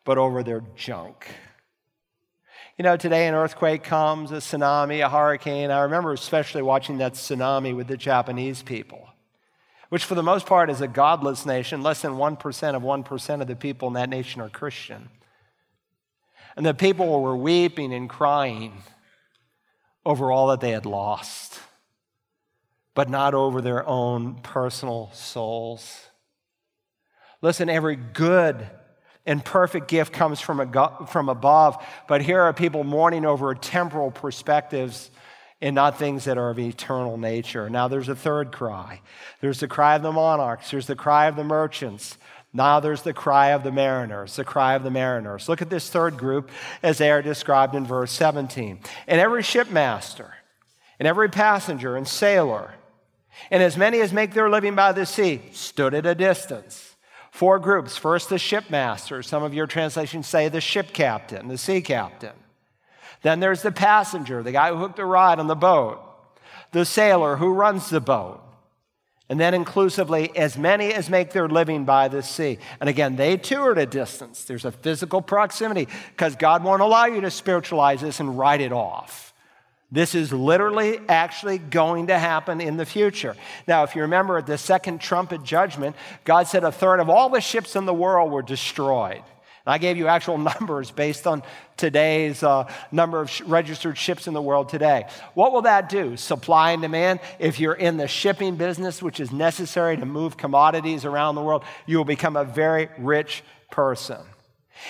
but over their junk. You know, today an earthquake comes, a tsunami, a hurricane. I remember especially watching that tsunami with the Japanese people which for the most part is a godless nation. Less than 1% of 1% of the people in that nation are Christian. And the people were weeping and crying over all that they had lost, but not over their own personal souls. Listen, every good and perfect gift comes from, from above, but here are people mourning over temporal perspectives and not things that are of eternal nature. Now, there's a third cry. There's the cry of the monarchs, there's the cry of the merchants. Now there's the cry of the mariners, the cry of the mariners. Look at this third group as they are described in verse 17. And every shipmaster, and every passenger and sailor, and as many as make their living by the sea, stood at a distance. Four groups. First, the shipmaster. Some of your translations say the ship captain, the sea captain. Then there's the passenger, the guy who hooked a ride on the boat, the sailor who runs the boat, and then inclusively, as many as make their living by the sea. And again, they too are at a distance. There's a physical proximity because God won't allow you to spiritualize this and write it off. This is literally actually going to happen in the future. Now, if you remember at the second trumpet judgment, God said a third of all the ships in the world were destroyed. I gave you actual numbers based on today's uh, number of sh- registered ships in the world today. What will that do? Supply and demand. If you're in the shipping business, which is necessary to move commodities around the world, you will become a very rich person.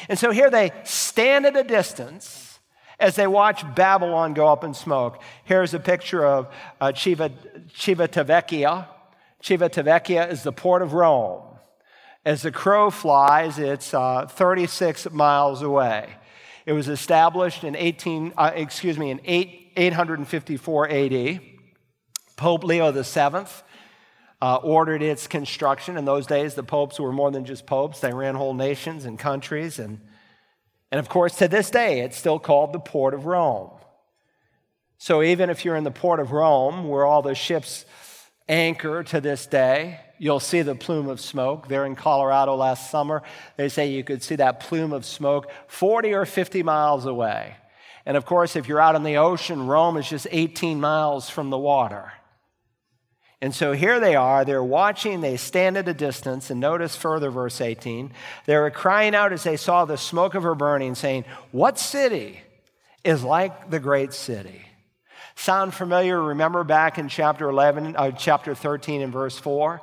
And so here they stand at a distance as they watch Babylon go up in smoke. Here's a picture of uh, Chiva, Civitavecchia. Civitavecchia is the port of Rome. As the crow flies, it's uh, 36 miles away. It was established in 18, uh, excuse me, in 8, 854 AD. Pope Leo VII uh, ordered its construction. In those days, the popes were more than just popes; they ran whole nations and countries. And, and of course, to this day, it's still called the Port of Rome. So even if you're in the Port of Rome, where all the ships anchor to this day. You'll see the plume of smoke. There in Colorado last summer, they say you could see that plume of smoke 40 or 50 miles away. And of course, if you're out in the ocean, Rome is just 18 miles from the water. And so here they are, they're watching, they stand at a distance, and notice further, verse 18. They were crying out as they saw the smoke of her burning, saying, What city is like the great city? Sound familiar? Remember back in chapter 11, uh, chapter 13 and verse 4?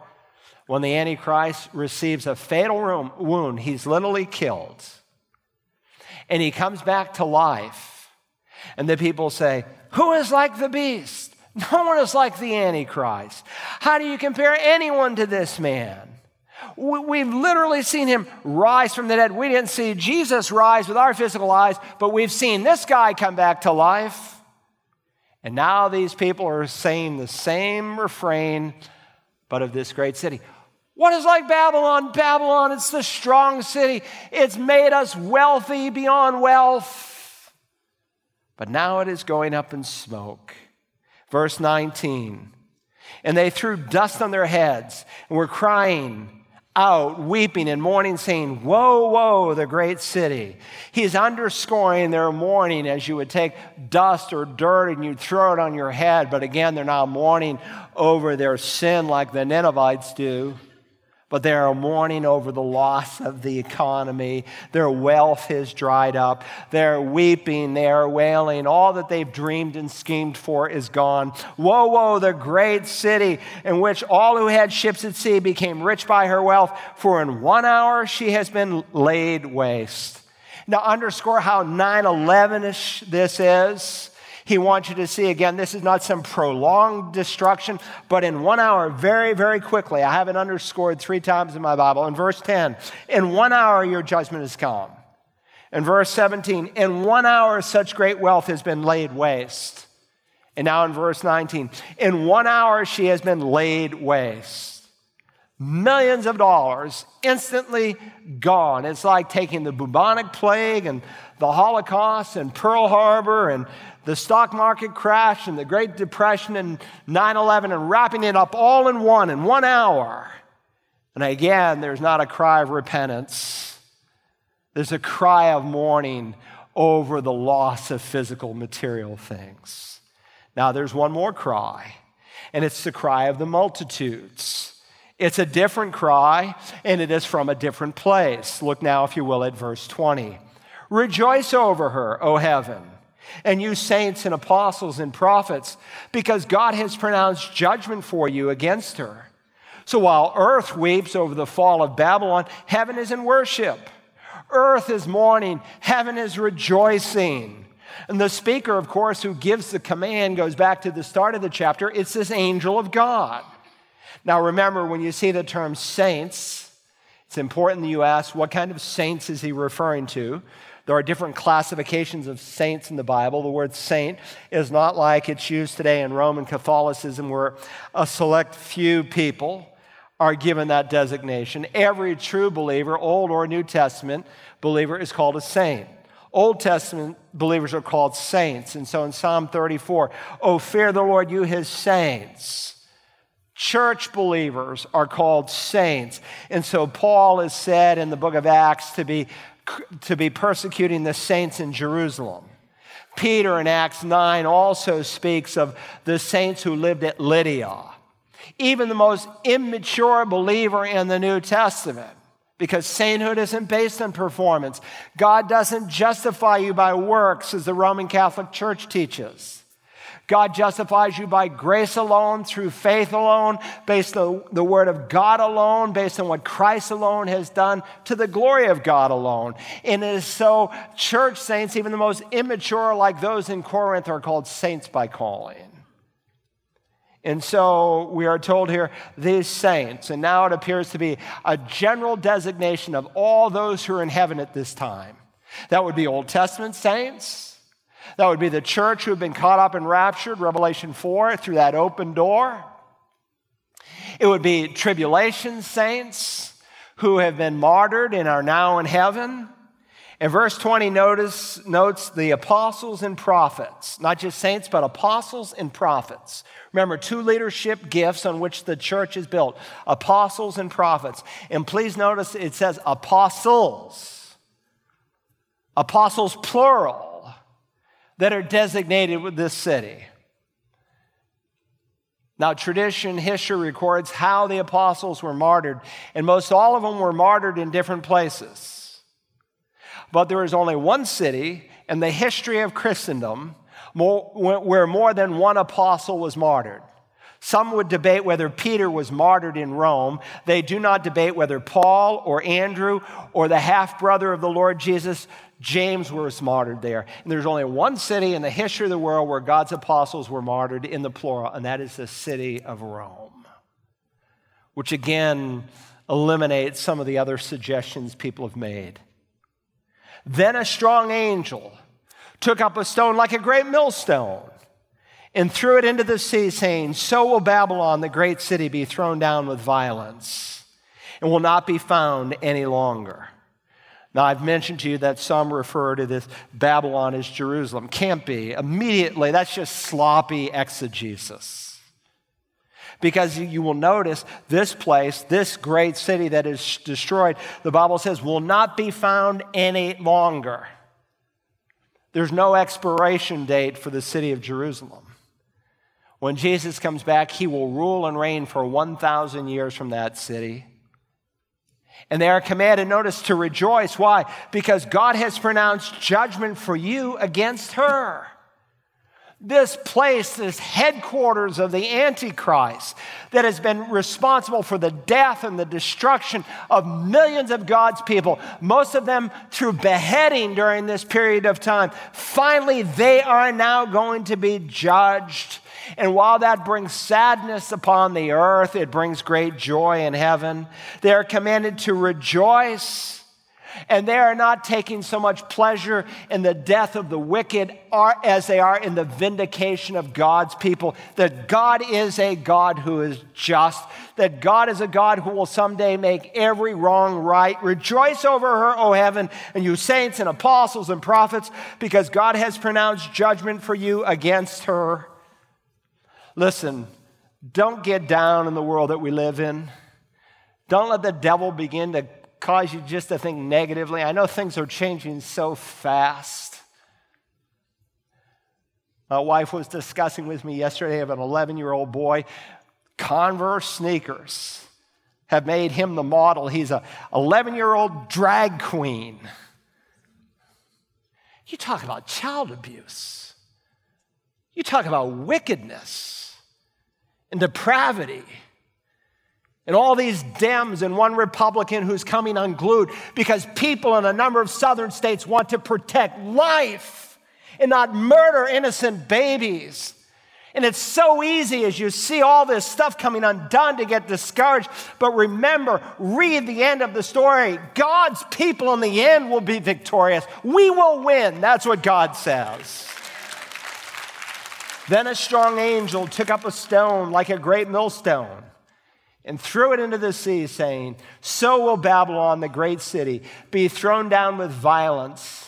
When the Antichrist receives a fatal wound, he's literally killed. And he comes back to life. And the people say, Who is like the beast? No one is like the Antichrist. How do you compare anyone to this man? We've literally seen him rise from the dead. We didn't see Jesus rise with our physical eyes, but we've seen this guy come back to life. And now these people are saying the same refrain, but of this great city. What is like Babylon? Babylon, it's the strong city. It's made us wealthy beyond wealth. But now it is going up in smoke. Verse 19. And they threw dust on their heads and were crying out weeping and mourning, saying, Woe, woe, the great city. He's underscoring their mourning as you would take dust or dirt and you'd throw it on your head. But again, they're not mourning over their sin like the Ninevites do but they are mourning over the loss of the economy. Their wealth has dried up. They're weeping. They are wailing. All that they've dreamed and schemed for is gone. Woe, woe, the great city in which all who had ships at sea became rich by her wealth, for in one hour she has been laid waste. Now, underscore how 9 11 ish this is. He wants you to see again, this is not some prolonged destruction, but in one hour, very, very quickly. I have it underscored three times in my Bible. In verse 10, in one hour, your judgment has come. In verse 17, in one hour, such great wealth has been laid waste. And now in verse 19, in one hour, she has been laid waste. Millions of dollars instantly gone. It's like taking the bubonic plague and the Holocaust and Pearl Harbor and the stock market crash and the Great Depression and 9 11 and wrapping it up all in one, in one hour. And again, there's not a cry of repentance, there's a cry of mourning over the loss of physical material things. Now, there's one more cry, and it's the cry of the multitudes. It's a different cry, and it is from a different place. Look now, if you will, at verse 20. Rejoice over her, O heaven and you saints and apostles and prophets, because God has pronounced judgment for you against her. So while earth weeps over the fall of Babylon, heaven is in worship. Earth is mourning, heaven is rejoicing. And the speaker, of course, who gives the command goes back to the start of the chapter. It's this angel of God. Now, remember, when you see the term saints, it's important that you ask what kind of saints is he referring to? There are different classifications of saints in the Bible. The word saint is not like it's used today in Roman Catholicism, where a select few people are given that designation. Every true believer, Old or New Testament believer, is called a saint. Old Testament believers are called saints. And so in Psalm 34, oh, fear the Lord, you his saints. Church believers are called saints. And so Paul is said in the book of Acts to be, to be persecuting the saints in Jerusalem. Peter in Acts 9 also speaks of the saints who lived at Lydda. Even the most immature believer in the New Testament because sainthood isn't based on performance. God doesn't justify you by works, as the Roman Catholic Church teaches. God justifies you by grace alone, through faith alone, based on the word of God alone, based on what Christ alone has done to the glory of God alone. And it is so, church saints, even the most immature, like those in Corinth, are called saints by calling. And so we are told here, these saints, and now it appears to be a general designation of all those who are in heaven at this time. That would be Old Testament saints. That would be the church who have been caught up and raptured, Revelation 4, through that open door. It would be tribulation saints who have been martyred and are now in heaven. And verse 20 notice, notes the apostles and prophets, not just saints, but apostles and prophets. Remember, two leadership gifts on which the church is built apostles and prophets. And please notice it says apostles, apostles plural, that are designated with this city. Now, tradition, history records how the apostles were martyred, and most all of them were martyred in different places. But there is only one city in the history of Christendom where more than one apostle was martyred. Some would debate whether Peter was martyred in Rome. They do not debate whether Paul or Andrew or the half brother of the Lord Jesus, James, was martyred there. And there's only one city in the history of the world where God's apostles were martyred in the plural, and that is the city of Rome, which again eliminates some of the other suggestions people have made. Then a strong angel took up a stone like a great millstone and threw it into the sea, saying, So will Babylon, the great city, be thrown down with violence and will not be found any longer. Now, I've mentioned to you that some refer to this Babylon as Jerusalem. Can't be. Immediately, that's just sloppy exegesis. Because you will notice this place, this great city that is destroyed, the Bible says, will not be found any longer. There's no expiration date for the city of Jerusalem. When Jesus comes back, he will rule and reign for 1,000 years from that city. And they are commanded, notice, to rejoice. Why? Because God has pronounced judgment for you against her this place, this headquarters of the Antichrist that has been responsible for the death and the destruction of millions of God's people, most of them through beheading during this period of time. Finally, they are now going to be judged. And while that brings sadness upon the earth, it brings great joy in heaven. They are commanded to rejoice and they are not taking so much pleasure in the death of the wicked as they are in the vindication of God's people. That God is a God who is just, that God is a God who will someday make every wrong right. Rejoice over her, O heaven, and you saints and apostles and prophets, because God has pronounced judgment for you against her. Listen, don't get down in the world that we live in. Don't let the devil begin to cause you just to think negatively. I know things are changing so fast. My wife was discussing with me yesterday of an 11 year old boy. Converse sneakers have made him the model. He's a 11 year old drag queen. You talk about child abuse. You talk about wickedness and depravity. And all these Dems and one Republican who's coming unglued because people in a number of southern states want to protect life and not murder innocent babies. And it's so easy as you see all this stuff coming undone to get discouraged. But remember, read the end of the story. God's people in the end will be victorious. We will win. That's what God says. Then a strong angel took up a stone like a great millstone and threw it into the sea, saying, So will Babylon, the great city, be thrown down with violence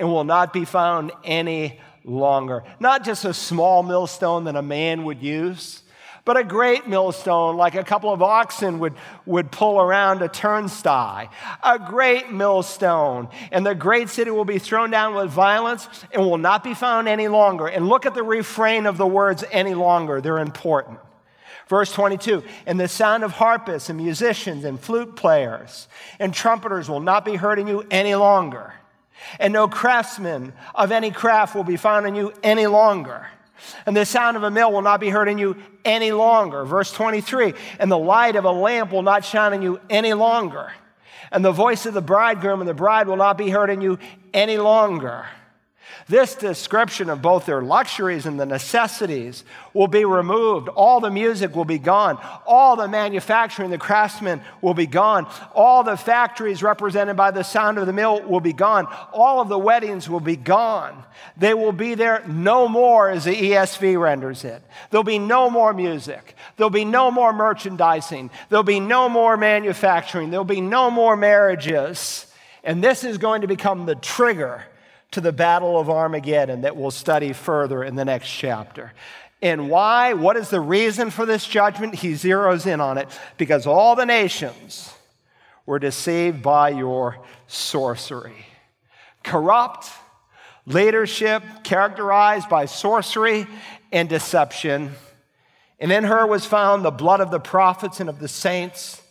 and will not be found any longer. Not just a small millstone that a man would use, but a great millstone like a couple of oxen would, would pull around a turnstile. A great millstone. And the great city will be thrown down with violence and will not be found any longer. And look at the refrain of the words any longer, they're important. Verse 22 And the sound of harpists and musicians and flute players and trumpeters will not be heard in you any longer and no craftsman of any craft will be found in you any longer. And the sound of a mill will not be heard in you any longer. Verse 23 And the light of a lamp will not shine in you any longer. And the voice of the bridegroom and the bride will not be heard in you any longer. This description of both their luxuries and the necessities will be removed. All the music will be gone. All the manufacturing, the craftsmen will be gone. All the factories represented by the sound of the mill will be gone. All of the weddings will be gone. They will be there no more, as the ESV renders it. There'll be no more music. There'll be no more merchandising. There'll be no more manufacturing. There'll be no more marriages. And this is going to become the trigger to the Battle of Armageddon that we'll study further in the next chapter. And why? What is the reason for this judgment? He zeroes in on it because all the nations were deceived by your sorcery. Corrupt leadership characterized by sorcery and deception. And in her was found the blood of the prophets and of the saints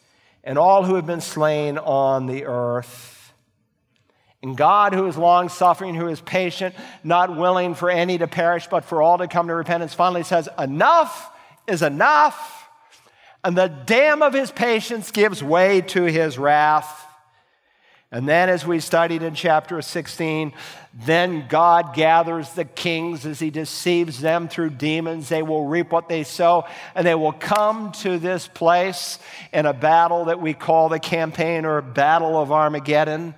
and all who have been slain on the earth. And God, who is long suffering, who is patient, not willing for any to perish, but for all to come to repentance, finally says, Enough is enough. And the dam of his patience gives way to his wrath. And then, as we studied in chapter 16, then God gathers the kings as he deceives them through demons. They will reap what they sow, and they will come to this place in a battle that we call the campaign or battle of Armageddon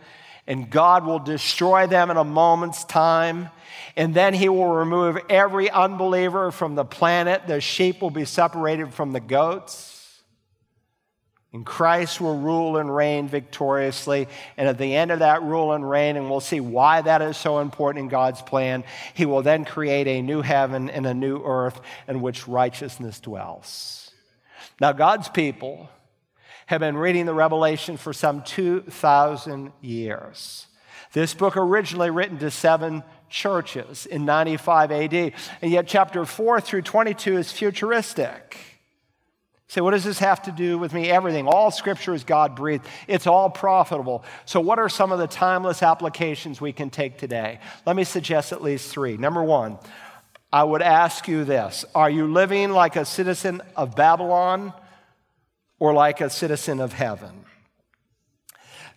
and God will destroy them in a moment's time. And then he will remove every unbeliever from the planet. The sheep will be separated from the goats. And Christ will rule and reign victoriously. And at the end of that rule and reign, and we'll see why that is so important in God's plan, he will then create a new heaven and a new earth in which righteousness dwells. Now, God's people have been reading the Revelation for some 2,000 years. This book originally written to seven churches in 95 AD, and yet chapter 4 through 22 is futuristic. Say, so what does this have to do with me? Everything. All scripture is God breathed. It's all profitable. So, what are some of the timeless applications we can take today? Let me suggest at least three. Number one, I would ask you this Are you living like a citizen of Babylon or like a citizen of heaven.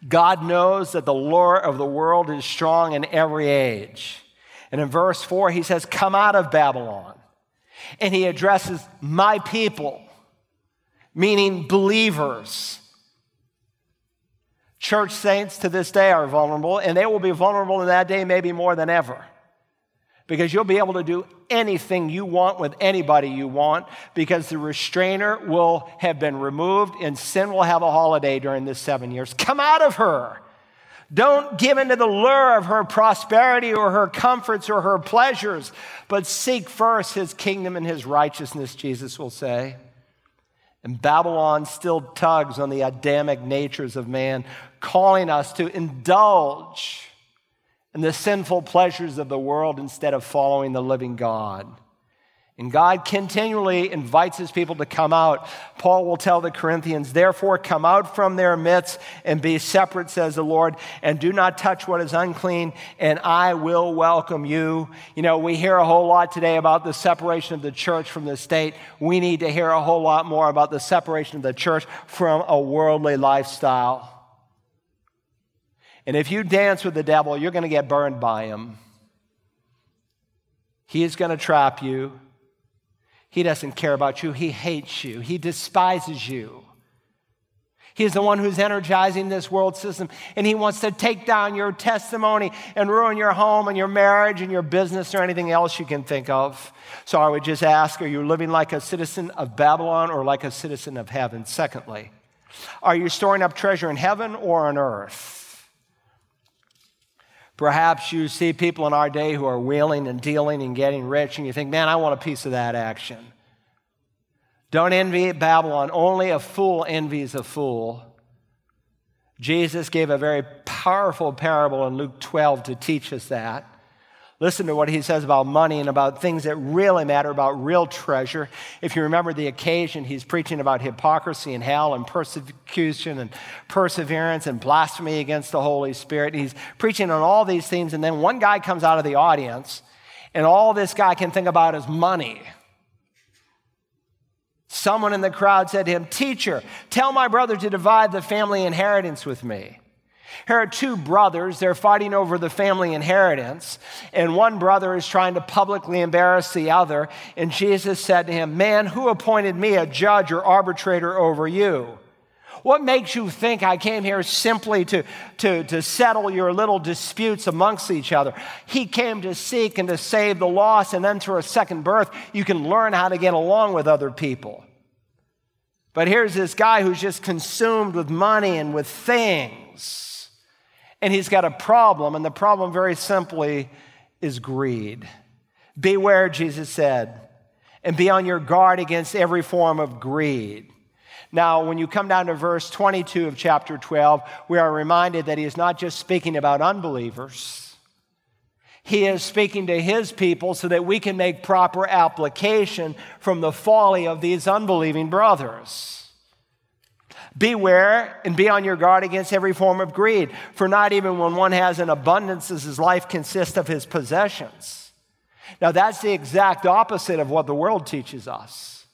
God knows that the lure of the world is strong in every age. And in verse 4, he says, Come out of Babylon. And he addresses my people, meaning believers. Church saints to this day are vulnerable, and they will be vulnerable in that day maybe more than ever because you'll be able to do anything you want with anybody you want because the restrainer will have been removed and sin will have a holiday during this seven years. Come out of her. Don't give in to the lure of her prosperity or her comforts or her pleasures, but seek first his kingdom and his righteousness, Jesus will say. And Babylon still tugs on the Adamic natures of man, calling us to indulge and the sinful pleasures of the world instead of following the living God. And God continually invites his people to come out. Paul will tell the Corinthians, therefore, come out from their midst and be separate, says the Lord, and do not touch what is unclean, and I will welcome you. You know, we hear a whole lot today about the separation of the church from the state. We need to hear a whole lot more about the separation of the church from a worldly lifestyle. And if you dance with the devil, you're going to get burned by him. He is going to trap you. He doesn't care about you. He hates you. He despises you. He's the one who's energizing this world system, and he wants to take down your testimony and ruin your home and your marriage and your business or anything else you can think of. So I would just ask are you living like a citizen of Babylon or like a citizen of heaven? Secondly, are you storing up treasure in heaven or on earth? Perhaps you see people in our day who are wheeling and dealing and getting rich, and you think, man, I want a piece of that action. Don't envy Babylon. Only a fool envies a fool. Jesus gave a very powerful parable in Luke 12 to teach us that. Listen to what he says about money and about things that really matter, about real treasure. If you remember the occasion, he's preaching about hypocrisy and hell and persecution and perseverance and blasphemy against the Holy Spirit. He's preaching on all these things, and then one guy comes out of the audience, and all this guy can think about is money. Someone in the crowd said to him, Teacher, tell my brother to divide the family inheritance with me. Here are two brothers. They're fighting over the family inheritance. And one brother is trying to publicly embarrass the other. And Jesus said to him, Man, who appointed me a judge or arbitrator over you? What makes you think I came here simply to, to, to settle your little disputes amongst each other? He came to seek and to save the lost, and then through a second birth, you can learn how to get along with other people. But here's this guy who's just consumed with money and with things and he's got a problem, and the problem, very simply, is greed. Beware, Jesus said, and be on your guard against every form of greed. Now, when you come down to verse 22 of chapter 12, we are reminded that he is not just speaking about unbelievers, he is speaking to his people so that we can make proper application from the folly of these unbelieving brothers. Beware and be on your guard against every form of greed, for not even when one has an abundance does his life consist of his possessions. Now, that's the exact opposite of what the world teaches us.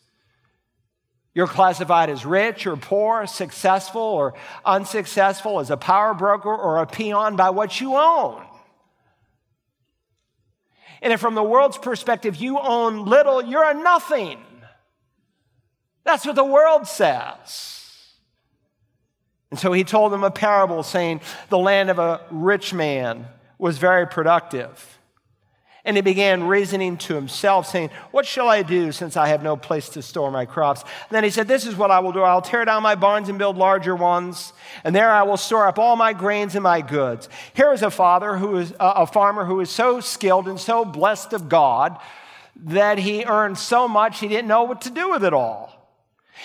You're classified as rich or poor, successful or unsuccessful, as a power broker or a peon by what you own. And if from the world's perspective you own little, you're a nothing. That's what the world says. And so he told them a parable saying, The land of a rich man was very productive. And he began reasoning to himself, saying, What shall I do since I have no place to store my crops? And then he said, This is what I will do. I'll tear down my barns and build larger ones, and there I will store up all my grains and my goods. Here is a father who is a farmer who is so skilled and so blessed of God that he earned so much he didn't know what to do with it all.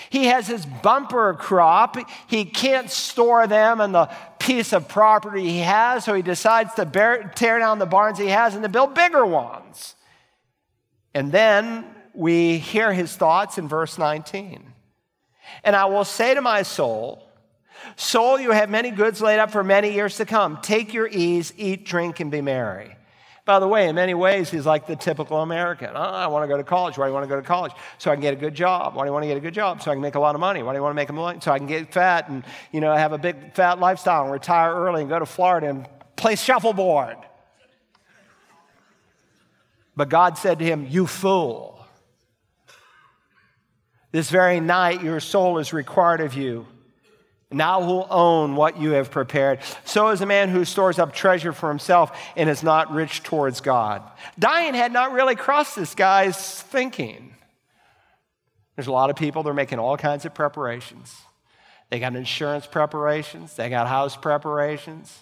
He has his bumper crop. He can't store them in the piece of property he has, so he decides to bear, tear down the barns he has and to build bigger ones. And then we hear his thoughts in verse 19. And I will say to my soul, Soul, you have many goods laid up for many years to come. Take your ease, eat, drink, and be merry. By the way, in many ways, he's like the typical American. Oh, I want to go to college. Why do you want to go to college? So I can get a good job. Why do you want to get a good job? So I can make a lot of money. Why do you want to make a money? So I can get fat and, you know, have a big fat lifestyle and retire early and go to Florida and play shuffleboard. But God said to him, You fool. This very night, your soul is required of you now will own what you have prepared. So is a man who stores up treasure for himself and is not rich towards God. Dying had not really crossed this guy's thinking. There's a lot of people, they're making all kinds of preparations. They got insurance preparations, they got house preparations,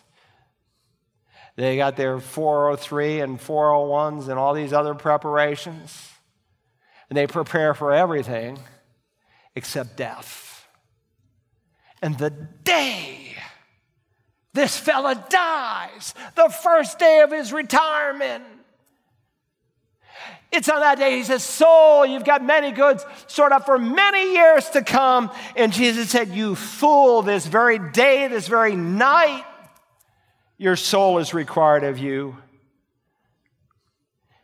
they got their 403 and 401s and all these other preparations. And they prepare for everything except death. And the day this fella dies, the first day of his retirement, It's on that day, he says, Soul, you've got many goods stored up for many years to come. And Jesus said, You fool, this very day, this very night, your soul is required of you.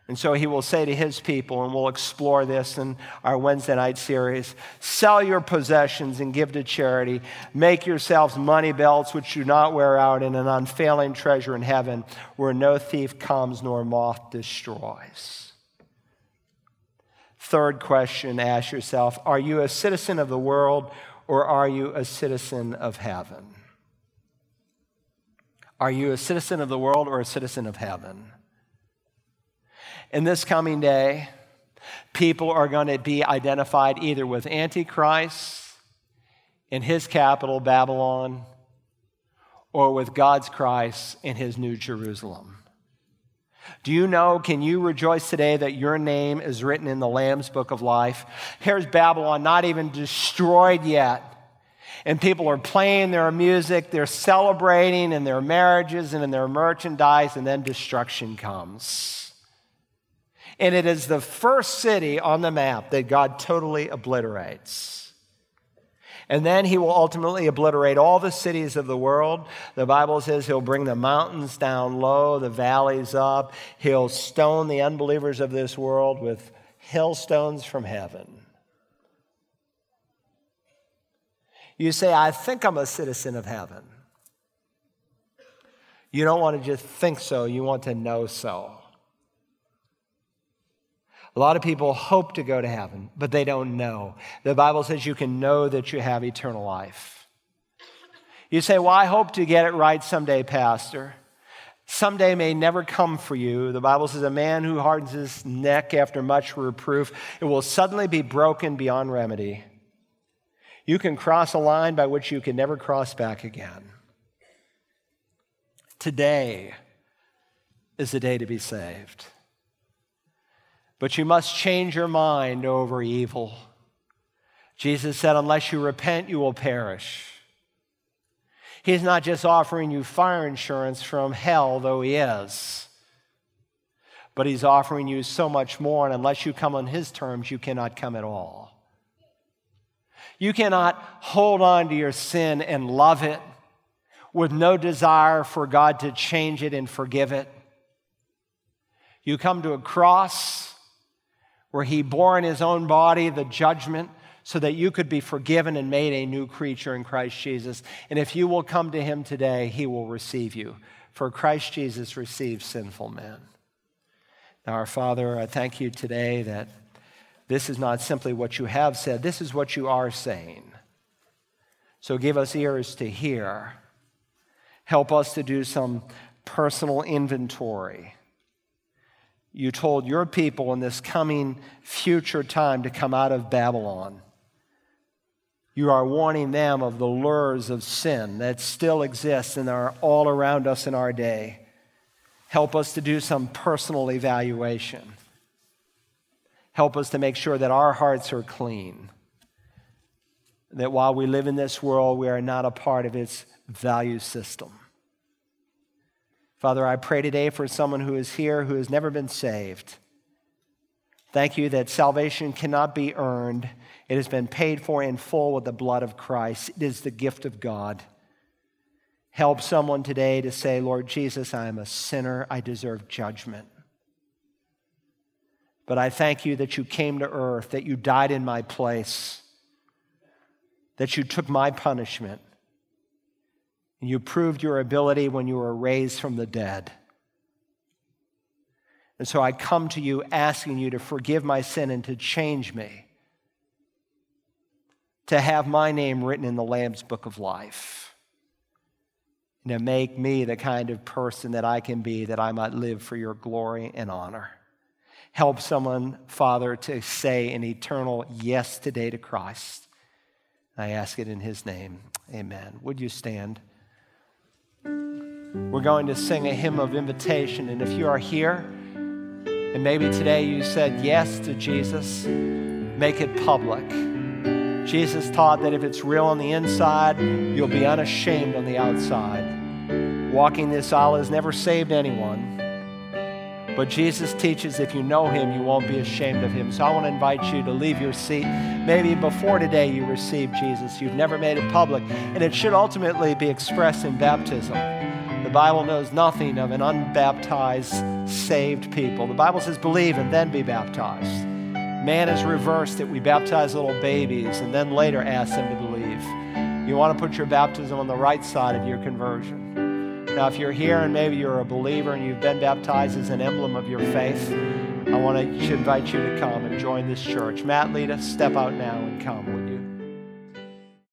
And so he will say to his people, and we'll explore this in our Wednesday night series sell your possessions and give to charity. Make yourselves money belts which do not wear out, and an unfailing treasure in heaven where no thief comes nor moth destroys. Third question ask yourself Are you a citizen of the world or are you a citizen of heaven? Are you a citizen of the world or a citizen of heaven? In this coming day, people are going to be identified either with Antichrist in his capital, Babylon, or with God's Christ in his New Jerusalem. Do you know, can you rejoice today that your name is written in the Lamb's book of life? Here's Babylon, not even destroyed yet. And people are playing their music, they're celebrating in their marriages and in their merchandise, and then destruction comes. And it is the first city on the map that God totally obliterates. And then he will ultimately obliterate all the cities of the world. The Bible says he'll bring the mountains down low, the valleys up. He'll stone the unbelievers of this world with hailstones from heaven. You say, I think I'm a citizen of heaven. You don't want to just think so, you want to know so. A lot of people hope to go to heaven, but they don't know. The Bible says you can know that you have eternal life. You say, Well, I hope to get it right someday, Pastor. Someday may never come for you. The Bible says, A man who hardens his neck after much reproof, it will suddenly be broken beyond remedy. You can cross a line by which you can never cross back again. Today is the day to be saved. But you must change your mind over evil. Jesus said, Unless you repent, you will perish. He's not just offering you fire insurance from hell, though He is, but He's offering you so much more, and unless you come on His terms, you cannot come at all. You cannot hold on to your sin and love it with no desire for God to change it and forgive it. You come to a cross where he bore in his own body the judgment so that you could be forgiven and made a new creature in Christ Jesus. And if you will come to him today, he will receive you. For Christ Jesus receives sinful men. Now, our Father, I thank you today that this is not simply what you have said, this is what you are saying. So give us ears to hear. Help us to do some personal inventory you told your people in this coming future time to come out of Babylon. You are warning them of the lures of sin that still exist and are all around us in our day. Help us to do some personal evaluation. Help us to make sure that our hearts are clean. That while we live in this world, we are not a part of its value system. Father, I pray today for someone who is here who has never been saved. Thank you that salvation cannot be earned. It has been paid for in full with the blood of Christ. It is the gift of God. Help someone today to say, Lord Jesus, I am a sinner. I deserve judgment. But I thank you that you came to earth, that you died in my place, that you took my punishment and you proved your ability when you were raised from the dead. And so I come to you asking you to forgive my sin and to change me, to have my name written in the Lamb's book of life, and to make me the kind of person that I can be that I might live for your glory and honor. Help someone, Father, to say an eternal yes today to Christ. I ask it in his name. Amen. Would you stand? We're going to sing a hymn of invitation. And if you are here, and maybe today you said yes to Jesus, make it public. Jesus taught that if it's real on the inside, you'll be unashamed on the outside. Walking this aisle has never saved anyone, But Jesus teaches if you know him, you won't be ashamed of him. So I want to invite you to leave your seat. Maybe before today you received Jesus. You've never made it public. And it should ultimately be expressed in baptism. The Bible knows nothing of an unbaptized, saved people. The Bible says believe and then be baptized. Man is reversed that we baptize little babies and then later ask them to believe. You want to put your baptism on the right side of your conversion. Now, if you're here and maybe you're a believer and you've been baptized as an emblem of your faith, I want to invite you to come and join this church. Matt, lead us. Step out now and come.